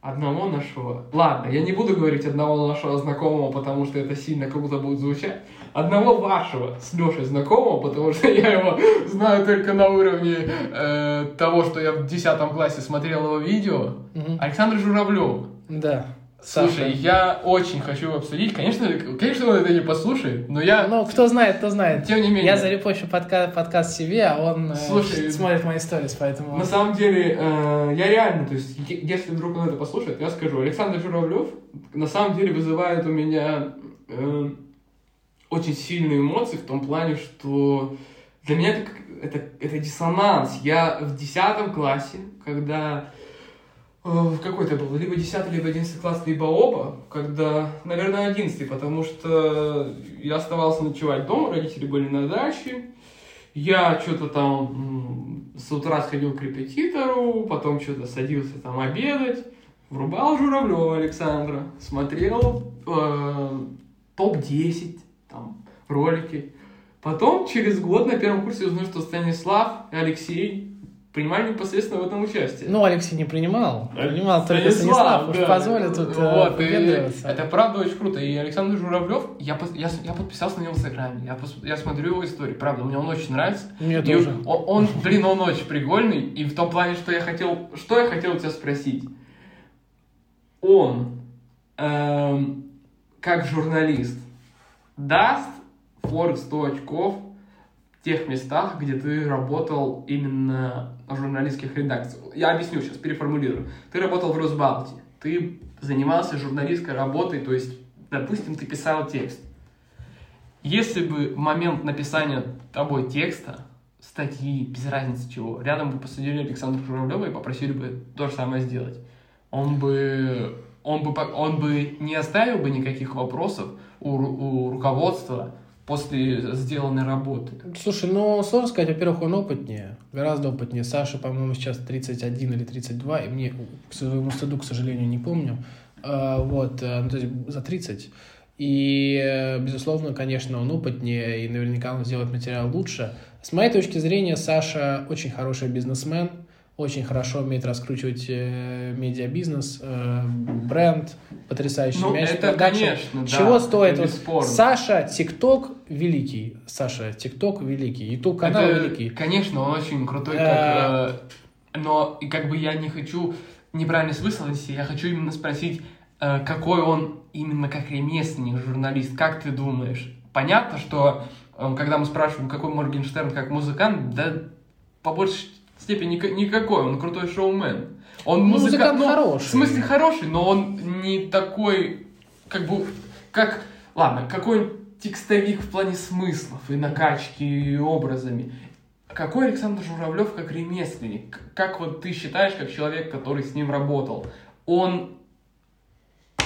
одного нашего... Ладно, я не буду говорить одного нашего знакомого, потому что это сильно круто будет звучать. Одного вашего с Лешей знакомого, потому что я его знаю только на уровне э, того, что я в 10 классе смотрел его видео. Мгм. Александр Журавлев. Да. Слушай, Саша. я очень хочу обсудить. Конечно, конечно, он это не послушает, но я... Ну, кто знает, кто знает. Тем не менее. Я зарепощу подка- подкаст себе, а он э, Слушай, смотрит мои сторис, поэтому... На самом деле, э, я реально, то есть, если вдруг он это послушает, я скажу, Александр Журавлев на самом деле вызывает у меня э, очень сильные эмоции в том плане, что для меня это, это, это диссонанс. Я в 10 классе, когда э, в какой-то был, либо 10 либо 11 класс, либо оба, когда, наверное, 11, потому что я оставался ночевать дома, родители были на даче, я что-то там с утра сходил к репетитору, потом что-то садился там обедать, врубал Журавлева Александра, смотрел э, топ-10 там ролики. Потом через год на первом курсе узнал, что Станислав и Алексей принимали непосредственно в этом участие. Ну, Алексей не принимал. Принимал только Станислав. Уж да. позволит тут э, Вот, и это правда очень круто. И Александр Журавлев, я, я, я подписался на него в Инстаграме. Я, пос- я смотрю его истории. Правда, мне он очень нравится. Мне И тоже. Он, он, блин, он очень прикольный. И в том плане, что я хотел, что я хотел у тебя спросить. Он, эм, как журналист, даст Форд 100 очков в тех местах, где ты работал именно журналистских редакциях. Я объясню сейчас, переформулирую. Ты работал в Росбалте, ты занимался журналистской работой, то есть, допустим, ты писал текст. Если бы в момент написания тобой текста, статьи, без разницы чего, рядом бы посадили Александра Журавлева и попросили бы то же самое сделать, он бы, он бы, он бы не оставил бы никаких вопросов у, у руководства после сделанной работы. Слушай, ну, сложно сказать, во-первых, он опытнее, гораздо опытнее. Саша, по-моему, сейчас 31 или 32, и мне, к своему стыду, к сожалению, не помню. А, Вот, э, ну, то есть за 30. И, э, безусловно, конечно, он опытнее, и наверняка он сделает материал лучше. С моей точки зрения, Саша очень хороший бизнесмен, очень хорошо умеет раскручивать э, медиабизнес, э, бренд, потрясающий Ну, мяч. это, конечно, да, Чего это стоит? вот бесспорно. Саша ТикТок великий. Саша ТикТок великий. Ютуб канал Это, великий. Конечно, он очень крутой, Э, как, э, но и как бы я не хочу неправильно высказаться, я хочу именно спросить, э, какой он именно как ремесленник, журналист, как ты думаешь? Понятно, что э, когда мы спрашиваем, какой Моргенштерн как музыкант, да по большей степени ника- никакой, он крутой шоумен. Он Ну, музыка- музыкант ну, хороший. В смысле хороший, но он не такой, как бы, как, ладно, какой текстовик в плане смыслов и накачки и образами. Какой Александр Журавлев как ремесленник? Как вот ты считаешь, как человек, который с ним работал? Он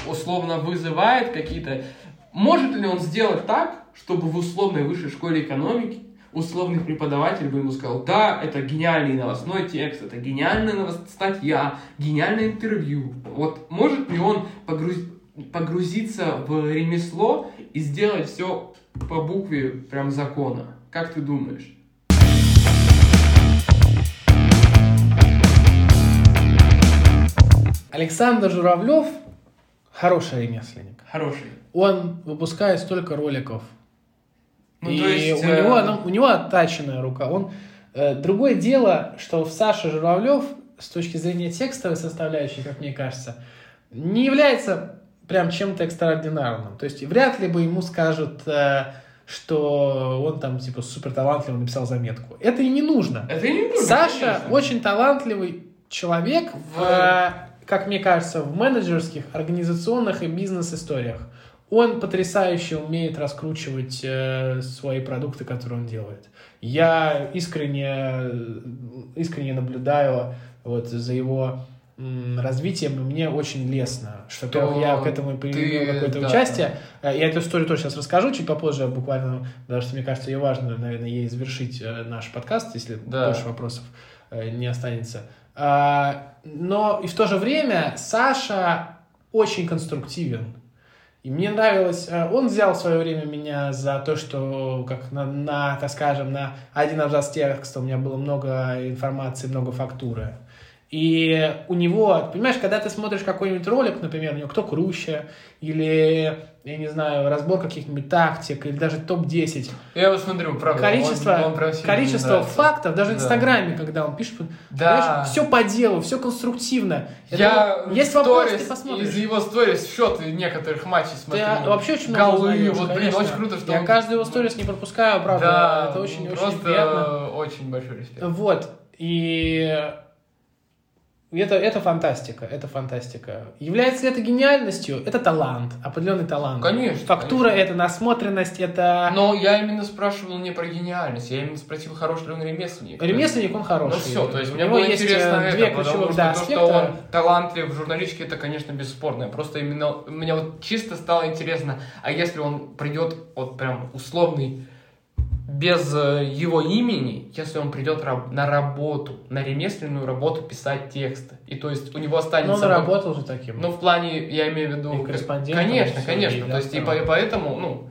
условно вызывает какие-то... Может ли он сделать так, чтобы в условной высшей школе экономики условный преподаватель бы ему сказал, да, это гениальный новостной текст, это гениальная новост- статья, гениальное интервью. Вот может ли он погруз- погрузиться в ремесло и сделать все по букве прям закона? Как ты думаешь? Александр Журавлев хороший ремесленник. Хороший. Он выпускает столько роликов. Ну, и есть, у, э, него, ну, у него оттаченная рука. Он, э, другое дело, что в Саше Журавлев с точки зрения текстовой составляющей, как мне кажется, не является прям чем-то экстраординарным. То есть вряд ли бы ему скажут, э, что он там типа супер талантливо написал заметку. Это и не нужно. Это и не нужно, Саша конечно. очень талантливый человек в, э, как мне кажется, в менеджерских, организационных и бизнес-историях. Он потрясающе умеет раскручивать э, свои продукты, которые он делает. Я искренне, э, искренне наблюдаю вот за его м, развитием, и мне очень лестно, что во-первых, я к этому принял какое-то да. участие. Э, Я эту историю тоже сейчас расскажу, чуть попозже буквально, потому что мне кажется, ее важно, наверное, ей завершить э, наш подкаст, если Да. больше вопросов не останется. А, Но и в то же время Саша очень конструктивен. И мне нравилось, э, он взял в свое время меня за то, что как на, на, так скажем, на один абзац текста у меня было много информации, много фактуры. И у него, понимаешь, когда ты смотришь какой-нибудь ролик, например, у него кто круче, или, я не знаю, разбор каких-нибудь тактик, или даже топ-10, Я его смотрю, правда. количество, он- он прям количество фактов, даже в Да. Инстаграме, когда он пишет, Да. все по делу, все конструктивно. Это Я есть в вопрос, ты сторис- посмотришь. Из его сторис счеты некоторых матчей смотрю. вообще очень много Голы, узнаешь, вот, блин, очень круто, что Я он- каждый его сторис не пропускаю, правда. Да, это очень, ну, очень приятно. очень большой респект. Вот. И это, это фантастика, это фантастика. Является ли это гениальностью? Это талант, определенный талант. Конечно, Фактура конечно. это насмотренность, это... Но я именно спрашивал не про гениальность, я именно спросил, хороший ли он ремесленник. Ремесленник, он Ну хороший. все, то есть У мне него было есть интересно э, это, две потому ключевых что да, то, аспекта. что он талантлив в журналистике, это, конечно, бесспорно. Просто именно мне вот чисто стало интересно, а если он придет вот прям условный без э, его имени, если он придет раб- на работу, на ремесленную работу писать тексты. И то есть у него Но останется... он вот- работал же таким. Ну, в плане, я имею в виду... И корреспондентом, Конечно, и конечно. и То есть, и, по- и поэтому, ну...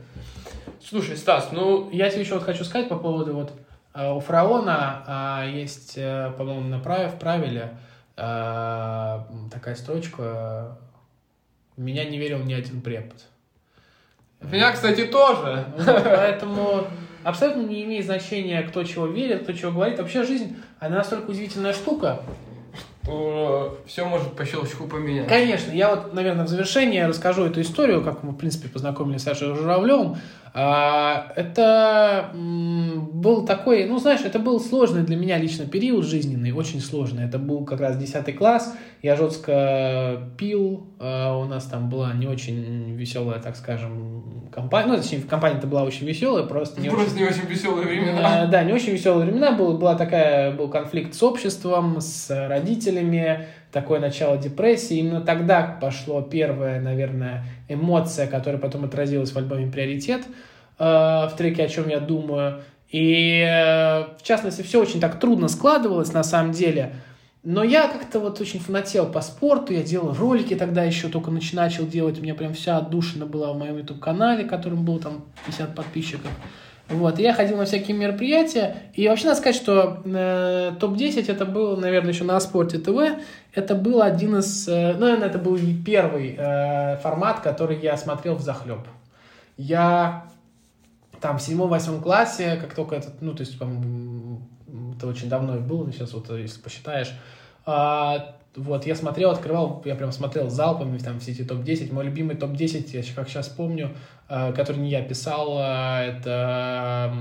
Слушай, Стас, ну... Я тебе еще вот хочу сказать по поводу вот э, у фараона э, есть, э, по-моему, на праве, в правиле такая строчка «В меня не верил ни один препод». Меня, кстати, тоже. Вот, поэтому абсолютно не имеет значения, кто чего верит, кто чего говорит. Вообще жизнь, она настолько удивительная штука. Все может по щелчку поменяться. Конечно, я вот, наверное, в завершение расскажу эту историю, как мы, в принципе, познакомились с Сашей Журавлевым. А, Это был такой, ну, знаешь, это был сложный для меня лично период жизненный, очень сложный. Это был как раз 10 класс, я жестко пил, а, у нас там была не очень веселая, так скажем, компания. Ну, точнее, компания-то была очень веселая, просто не Просто очень... не очень веселые времена. Э, Да, не очень веселые времена. Был, была такая, был конфликт с обществом, с родителями, такое начало депрессии. Именно тогда пошло первая, наверное, эмоция, которая потом отразилась в альбоме «Приоритет», э, в треке «О чем я думаю». И, э, в частности, все очень так трудно складывалось на самом деле. Но я как-то вот очень фанател по спорту, я делал ролики тогда еще, только нач- начал делать, у меня прям вся отдушина была в моем YouTube-канале, которым было там 50 подписчиков. Вот, и я ходил на всякие мероприятия, и вообще надо сказать, что э, топ-10 это был, наверное, еще на Спорте ТВ, это был один из, э, наверное, это был первый э, формат, который я смотрел в захлеб. Я там в седьмом-восьмом классе, как только этот, ну, то есть, это очень давно и было, сейчас вот, если посчитаешь, а, вот, я смотрел, открывал, я прям смотрел залпами там все эти топ-10. Мой любимый топ-10, я как сейчас помню, э, который не я писал, э, это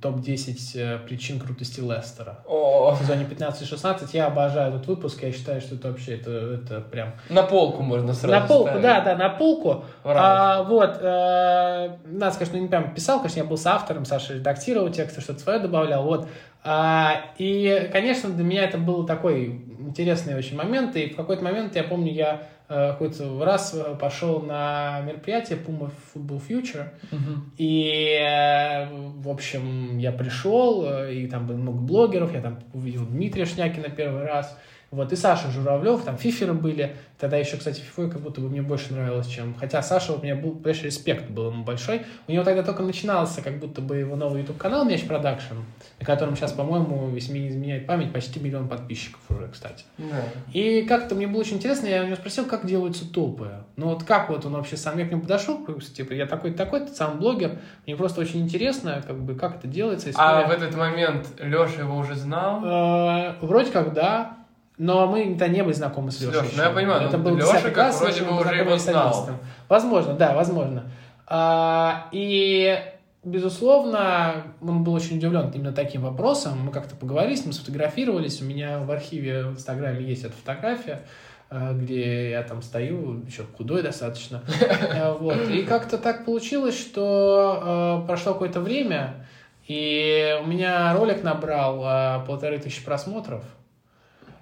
топ-10 э, причин крутости Лестера. О, В сезоне 15-16 я обожаю этот выпуск, я считаю, что это вообще, это, это прям... на полку можно сразу на полку, ставить. да, да, на полку. А, вот, надо сказать, что не прям писал, конечно, я был соавтором, Саша редактировал тексты, что-то свое добавлял, вот. А, и, конечно, для меня это был такой интересный очень момент, и в какой-то момент, я помню, я какой-то раз э, пошел на мероприятие Puma Football Future, Мгм. и, э, в общем, я пришел, э, и там было много блогеров, я там увидел Дмитрия Шнякина первый раз, вот, и Саша Журавлев, там фиферы были, тогда еще, кстати, фифой как будто бы мне больше нравилось, чем... Хотя Саша, у меня был, конечно, респект был ему большой, у него тогда только начинался как будто бы его новый YouTube-канал Мяч Продакшн, на котором сейчас, по-моему, если мне не изменяет память, почти миллион подписчиков уже, кстати. Да. И как-то мне было очень интересно, я у него спросил, как делаются топы. Ну вот как вот он вообще сам, я к нему подошел, типа, я такой-то, такой-то, сам блогер, мне просто очень интересно, как бы, как это делается. А в этот момент Леша его уже знал? Э, Вроде как да, но мы-то не были знакомы с Лешей. Лёшей, ну, я понимаю, Это ну, был Лёша 10 как класс, вроде бы уже его знал. 11. Возможно, да, возможно. А, И, безусловно, он был очень удивлен именно таким вопросом. Мы как-то поговорили с ним, сфотографировались. У меня в архиве в Инстаграме есть эта фотография, э, где я там стою, еще худой достаточно. Э, Вот. И как-то так получилось, что э, прошло какое-то время, и у меня ролик набрал э, полторы тысячи просмотров.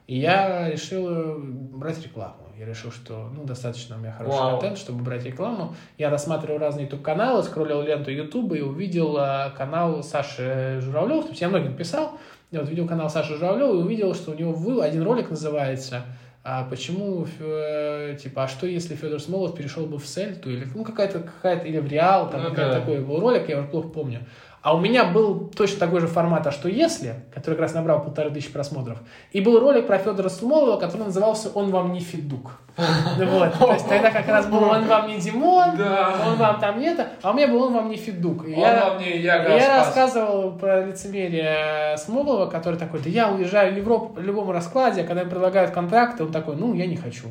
И я решил э, брать рекламу. Я решил, что ну, достаточно у меня хороший Вау. контент, чтобы брать рекламу. Я рассматривал разные YouTube-каналы, скроллил ленту YouTube и увидел э, канал Саши Журавлев. То есть я многим писал. Я вот видел канал Саши Журавлева и увидел, что у него вы- один ролик называется а почему, э, типа, а что если Федор Смолов перешел бы в Сельту, или ну, какая-то, какая-то, или в Реал, там Ну да. такой был ролик, я уже плохо помню. А у меня был точно такой же формат «А что если?», который как раз набрал полторы тысячи просмотров. И был ролик про Федора Смолова, который назывался «Он вам не Федук». Вот. То есть тогда как раз был «Он вам не Димон». «Он вам там не это», а у меня был «Он вам не Федук». И Он я- вам не и Яга я спас. рассказывал про лицемерие Смолова, который такой, да я уезжаю в Европу по любому раскладе, а когда им предлагают контракты, он такой, ну, я не хочу.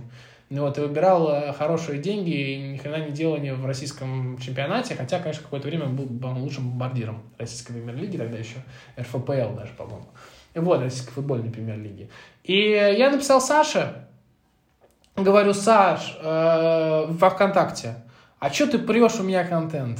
Вот, и выбирал э, хорошие деньги, и ни хрена не делал ни в российском чемпионате, хотя, конечно, какое-то время был, по-моему, лучшим бомбардиром российской премьер-лиги, тогда еще РФПЛ даже, по-моему. Вот, российской футбольной премьер-лиги. И я написал Саше, говорю, Саш, э, во ВКонтакте, а что ты прешь у меня контент?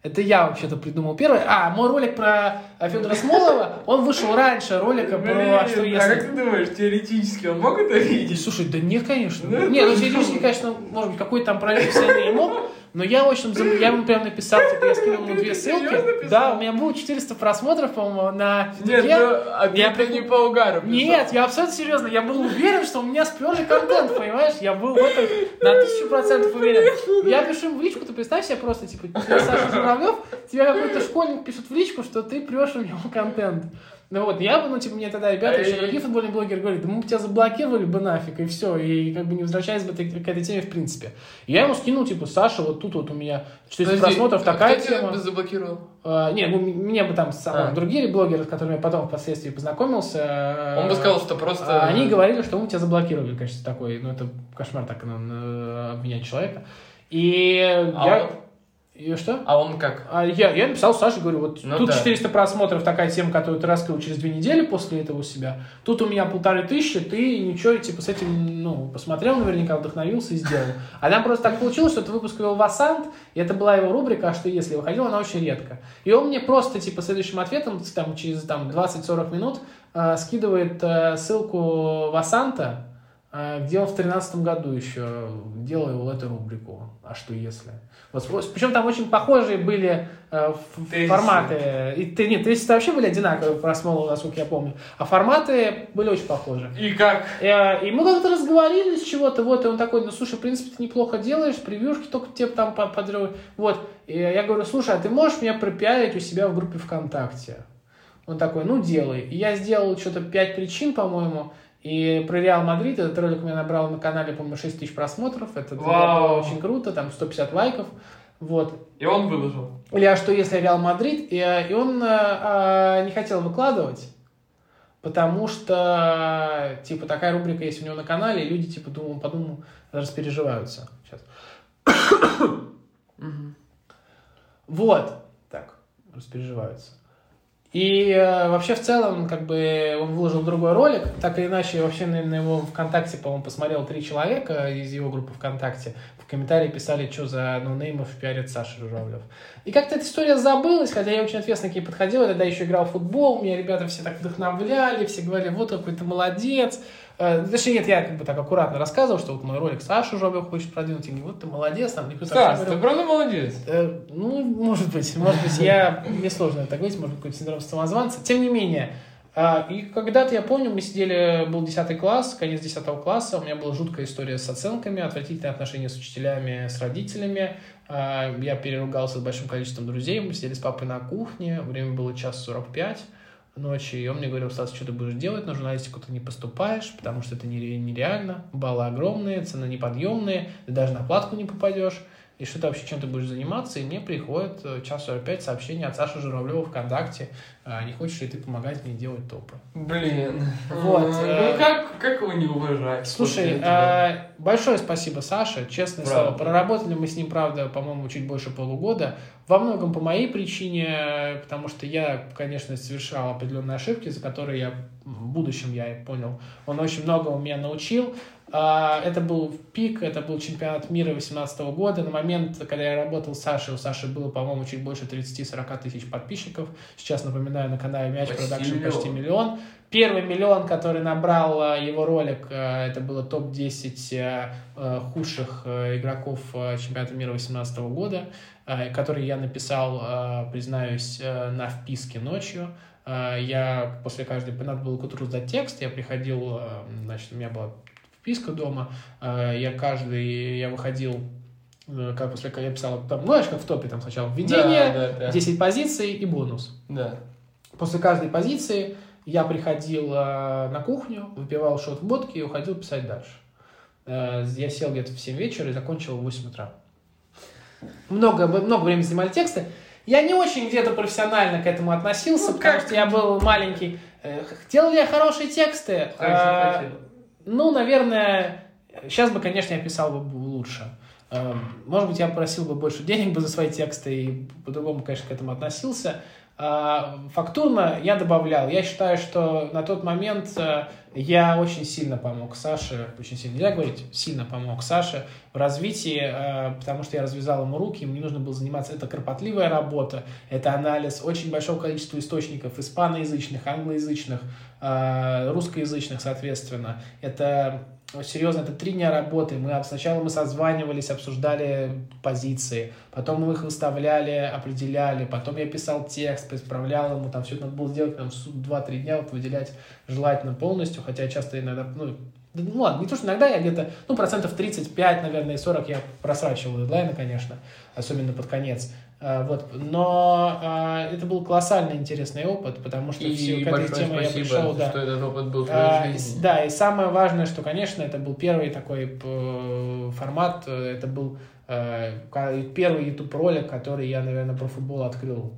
Это я вообще-то придумал первый. А, мой ролик про э, Федора Смолова, он вышел раньше ролика про «А что а если...» как ты думаешь, теоретически он мог это видеть? Слушай, да нет, конечно. Ну, Не, ну теоретически, конечно, может быть, какой-то там пролив вселенной мог, но я очень... зам- Я ему прям написал, типа, я скинул ему две ссылки. Да, у меня было 400 просмотров, по-моему, на Нет, Фидуке. ну, а ты Я при- не по угару писал. Нет, я абсолютно серьезно. Я был уверен, что у меня сперли контент, понимаешь? Я был в этом на тысячу процентов уверен. Я пишу ему в личку, ты представь себе просто, типа, ты Саша Журавлев, тебе какой-то школьник пишет в личку, что ты прешь у него контент. Ну вот, я бы, ну, типа, мне тогда ребята, еще Эй. другие футбольные блогеры говорят, да мы бы тебя заблокировали бы нафиг, и все, и как бы не возвращаясь бы к этой теме в принципе. Я ему скинул, типа, Саша, вот тут вот у меня 400 Подожди, просмотров, а такая кто тема. заблокировал? А, не, ну, м- мне бы там А. другие блогеры, с которыми я потом впоследствии познакомился. э, Он бы сказал, что просто... а, Они говорили, что мы тебя заблокировали, конечно, такой, ну это кошмар так э, обвинять человека. И А я... он- И что? А он как? А я, я написал Саше, говорю, вот Ну тут да. 400 просмотров, такая тема, которую ты раскрыл через две недели после этого у себя. Тут у меня полторы тысячи, ты ничего, типа, с этим, ну, посмотрел наверняка, вдохновился и сделал. А там просто так получилось, что этот выпуск вел Васант, и это была его рубрика «А что если?» выходила она очень редко. И он мне просто, типа, следующим ответом, там, через там, 20-40 минут э, скидывает э, ссылку Васанта, где он в 2013 году еще делал эту рубрику «А что если?». Вот, причем там очень похожие были э, Тезисы. форматы. И, ты, нет, тезисы вообще были одинаковые про Смолова, насколько я помню. А форматы были очень похожи. И как? Э, И мы как-то разговорились чего-то, вот, и он такой, ну, слушай, в принципе, ты неплохо делаешь, превьюшки только тебе там по- подрывают. Вот, и я говорю, слушай, а ты можешь меня пропиарить у себя в группе ВКонтакте? Он такой, ну, делай. И я сделал что-то пять причин, по-моему, и про Реал Мадрид, этот ролик у меня набрал на канале, по-моему, 6 тысяч просмотров, это было очень круто, там 150 лайков, вот. И он выложил. Или а что если Реал Мадрид? И, э, и он э, не хотел выкладывать, потому что, типа, такая рубрика есть у него на канале, и люди, типа, думаю, подумал, распереживаются. Сейчас. Вот. Так, распереживаются. И э, вообще в целом, как бы, он выложил другой ролик, так или иначе, вообще, наверное, его ВКонтакте, по-моему, посмотрел три человека из его группы ВКонтакте. В комментарии писали, что за ноунеймов пиарит Саша Журавлев. И как-то эта история забылась, хотя я очень ответственно к ней подходил, я тогда еще играл в футбол, меня ребята все так вдохновляли, все говорили, вот какой ты молодец. Э, Точнее, нет, я как бы так аккуратно рассказывал, что вот мой ролик Саша Журавлев хочет продвинуть, и вот ты молодец, там, никто говорил. ты правда молодец? Э, Ну, может быть, может быть, я, мне сложно это говорить, может быть, какой-то синдром самозванца. Тем не менее, а, и когда-то, я помню, мы сидели, был 10 класс, конец 10 класса, у меня была жуткая история с оценками, отвратительные отношения с учителями, с родителями. А, Я переругался с большим количеством друзей, мы сидели с папой на кухне, время было час 45 ночи, и он мне говорил, Стас, что ты будешь делать, на журналистику ты не поступаешь, потому что это нере- нереально, баллы огромные, цены неподъемные, ты даже на платку не попадешь, и что ты вообще чем ты будешь заниматься, и мне приходит э, час 45 сообщение от Саши Журавлева ВКонтакте, а, не хочешь ли ты помогать мне делать топы. Блин. Вот, Ну э, как, как его не уважать? Слушай, а, большое спасибо, Саша, честное Правда. слово. Проработали мы с ним, правда, по-моему, чуть больше полугода. Во многом по моей причине, потому что я, конечно, совершал определенные ошибки, за которые я в будущем я понял. Он очень много у меня научил. А, Это был пик, это был чемпионат мира 2018 года. На момент, когда я работал с Сашей, у Саши было, по-моему, чуть больше 30-40 тысяч подписчиков. Сейчас, напоминаю, на канале Мяч Продакшн почти миллион. Первый миллион, который набрал э, его ролик, э, это было топ-10 э, э, худших игроков чемпионата мира 2018 года, который я написал, признаюсь, на вписке ночью. Я после каждой, надо было к утру сдать текст, я приходил, значит, у меня была вписка дома, э, я каждый, я выходил, э, как после, я писал, там, ну, знаешь, как в топе, там сначала введение, Да, да, да. 10 позиций и бонус. Да. После каждой позиции я приходил э, на кухню, выпивал шот водки и уходил писать дальше. Э, я сел где-то в 7 вечера и закончил в 8 утра. Много, много времени занимали тексты. Я не очень где-то профессионально к этому относился, Ну, потому как? что я был маленький. Э, Хотел ли я хорошие тексты? Очень Э, хотел. Ну, наверное, сейчас бы, конечно, я писал бы лучше. Э, Может быть, я просил бы больше денег бы за свои тексты и по-другому, конечно, к этому относился. А, Фактурно я добавлял. Я считаю, что на тот момент э, я очень сильно помог Саше, очень сильно, нельзя говорить, сильно помог Саше в развитии, э, потому что я развязал ему руки, ему не нужно было заниматься. Это кропотливая работа, это анализ очень большого количества источников, испаноязычных, англоязычных, э, русскоязычных, соответственно. Это серьезно, это три дня работы. Мы сначала мы созванивались, обсуждали позиции, потом мы их выставляли, определяли, потом я писал текст, исправлял ему, там все это надо было сделать там 2-3 дня, вот выделять желательно полностью, хотя я часто иногда, ну, ну ладно, не то, что иногда я где-то, ну, процентов 35, наверное, и 40 я просрачивал дедлайны, конечно, особенно под конец. А, вот. Но а, это был колоссально интересный опыт, потому что и все, к этой теме я пришел. Да, что этот опыт был в твоей а, жизни. Да, и самое важное, что, конечно, это был первый такой формат, э, это был э, первый YouTube-ролик, который я, наверное, про футбол открыл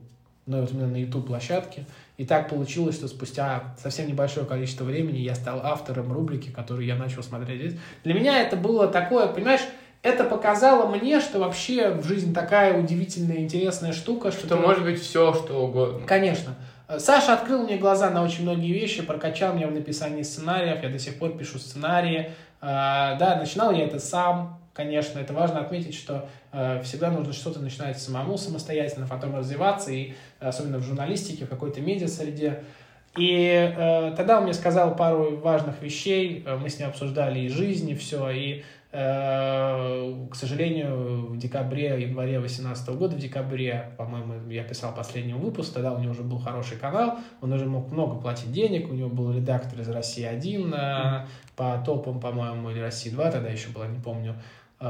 ну, вот именно на YouTube-площадке. И так получилось, что спустя совсем небольшое количество времени я стал автором рубрики, которую я начал смотреть здесь. Для меня это было такое, понимаешь, это показало мне, что вообще в жизни такая удивительная, интересная штука. Что, что ты... может быть все, что угодно. Конечно. Саша открыл мне глаза на очень многие вещи, прокачал меня в написании сценариев, я до сих пор пишу сценарии. А, да, начинал я это сам, конечно, это важно отметить, что э, всегда нужно что-то начинать самому, самостоятельно, потом развиваться, и особенно в журналистике, в какой-то медиа-среде. И э, тогда он мне сказал пару важных вещей, мы с ним обсуждали и жизнь, и все, и Э, к сожалению, в декабре, январе 2018 года, в декабре, по-моему, я писал последний выпуск, тогда у него уже был хороший канал, он уже мог много платить денег, у него был редактор из России-1 mm-hmm. по топам, по-моему, или России-2, тогда еще была, не помню,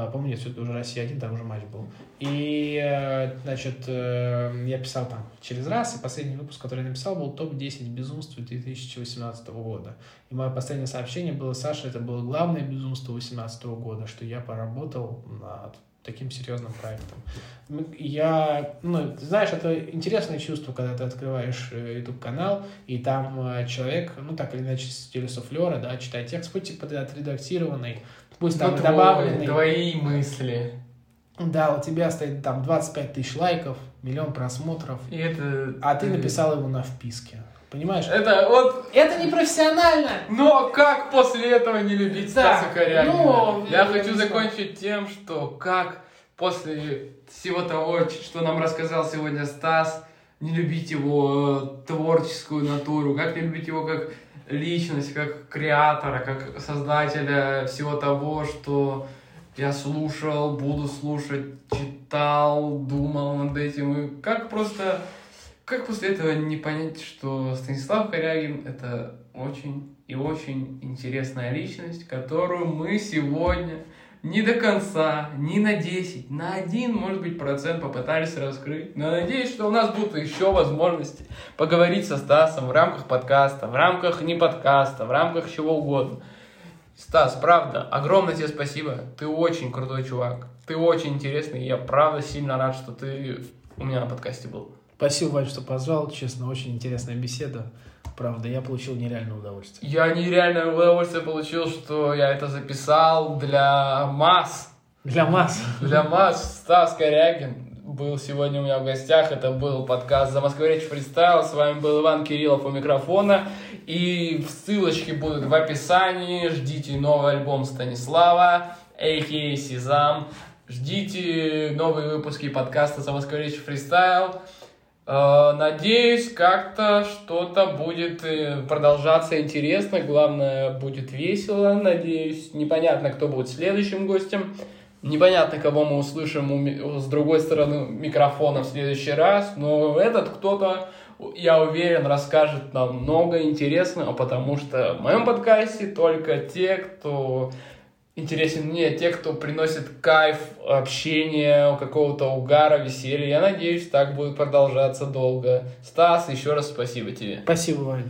помню, нет, все-таки уже Россия один, там уже матч был. И, э, значит, э, я писал там через раз, и последний выпуск, который я написал, был топ-10 безумств 2018 года. И мое последнее сообщение было, Саша, это было главное безумство 2018 года, что я поработал над таким серьезным проектом. Я, ну, знаешь, это интересное чувство, когда ты открываешь э, YouTube-канал, и там человек, ну, так или иначе, с стиле да, читает текст, хоть типа отредактированный, пусть там ну, добавленный. Твои мысли. Да, у тебя стоит там 25 тысяч лайков, миллион просмотров. И это... А ты написал его на вписке. Понимаешь? Это вот... Это непрофессионально. Но как после этого не любить да. Стаса Корягина? Ну, я хочу закончить тем, что как после всего того, что нам рассказал сегодня Стас, не любить его творческую натуру, как не любить его как личность, как креатора, как создателя всего того, что я слушал, буду слушать, читал, думал над этим. И как просто, как после этого не понять, что Станислав Корягин это очень и очень интересная личность, которую мы сегодня не до конца, не на 10, на 1, может быть, процент попытались раскрыть. Но надеюсь, что у нас будут еще возможности поговорить со Стасом в рамках подкаста, в рамках не подкаста, в рамках чего угодно. Стас, правда, огромное тебе спасибо. Ты очень крутой чувак. Ты очень интересный. Я правда сильно рад, что ты у меня на подкасте был. Спасибо, Вань, что позвал. Честно, очень интересная беседа. Правда, я получил нереальное удовольствие. Я нереальное удовольствие получил, что я это записал для масс. Для масс. Для масс. Стас Корягин был сегодня у меня в гостях. Это был подкаст «За Москвой речь фристайл». С вами был Иван Кириллов у микрофона. И ссылочки будут в описании. Ждите новый альбом Станислава, а.к.а. Сезам. Ждите новые выпуски подкаста «За Москвой речь фристайл». Э, надеюсь, как-то что-то будет э, продолжаться интересно. Главное, будет весело, надеюсь. Непонятно, кто будет следующим гостем. Непонятно, кого мы услышим с другой стороны микрофона в следующий раз. Но этот кто-то, я уверен, расскажет нам много интересного, потому что в моем подкасте только те, кто интересен мне те, кто приносит кайф, общение, какого-то угара, веселья. Я надеюсь, так будет продолжаться долго. Стас, еще раз спасибо тебе. Спасибо, Вань.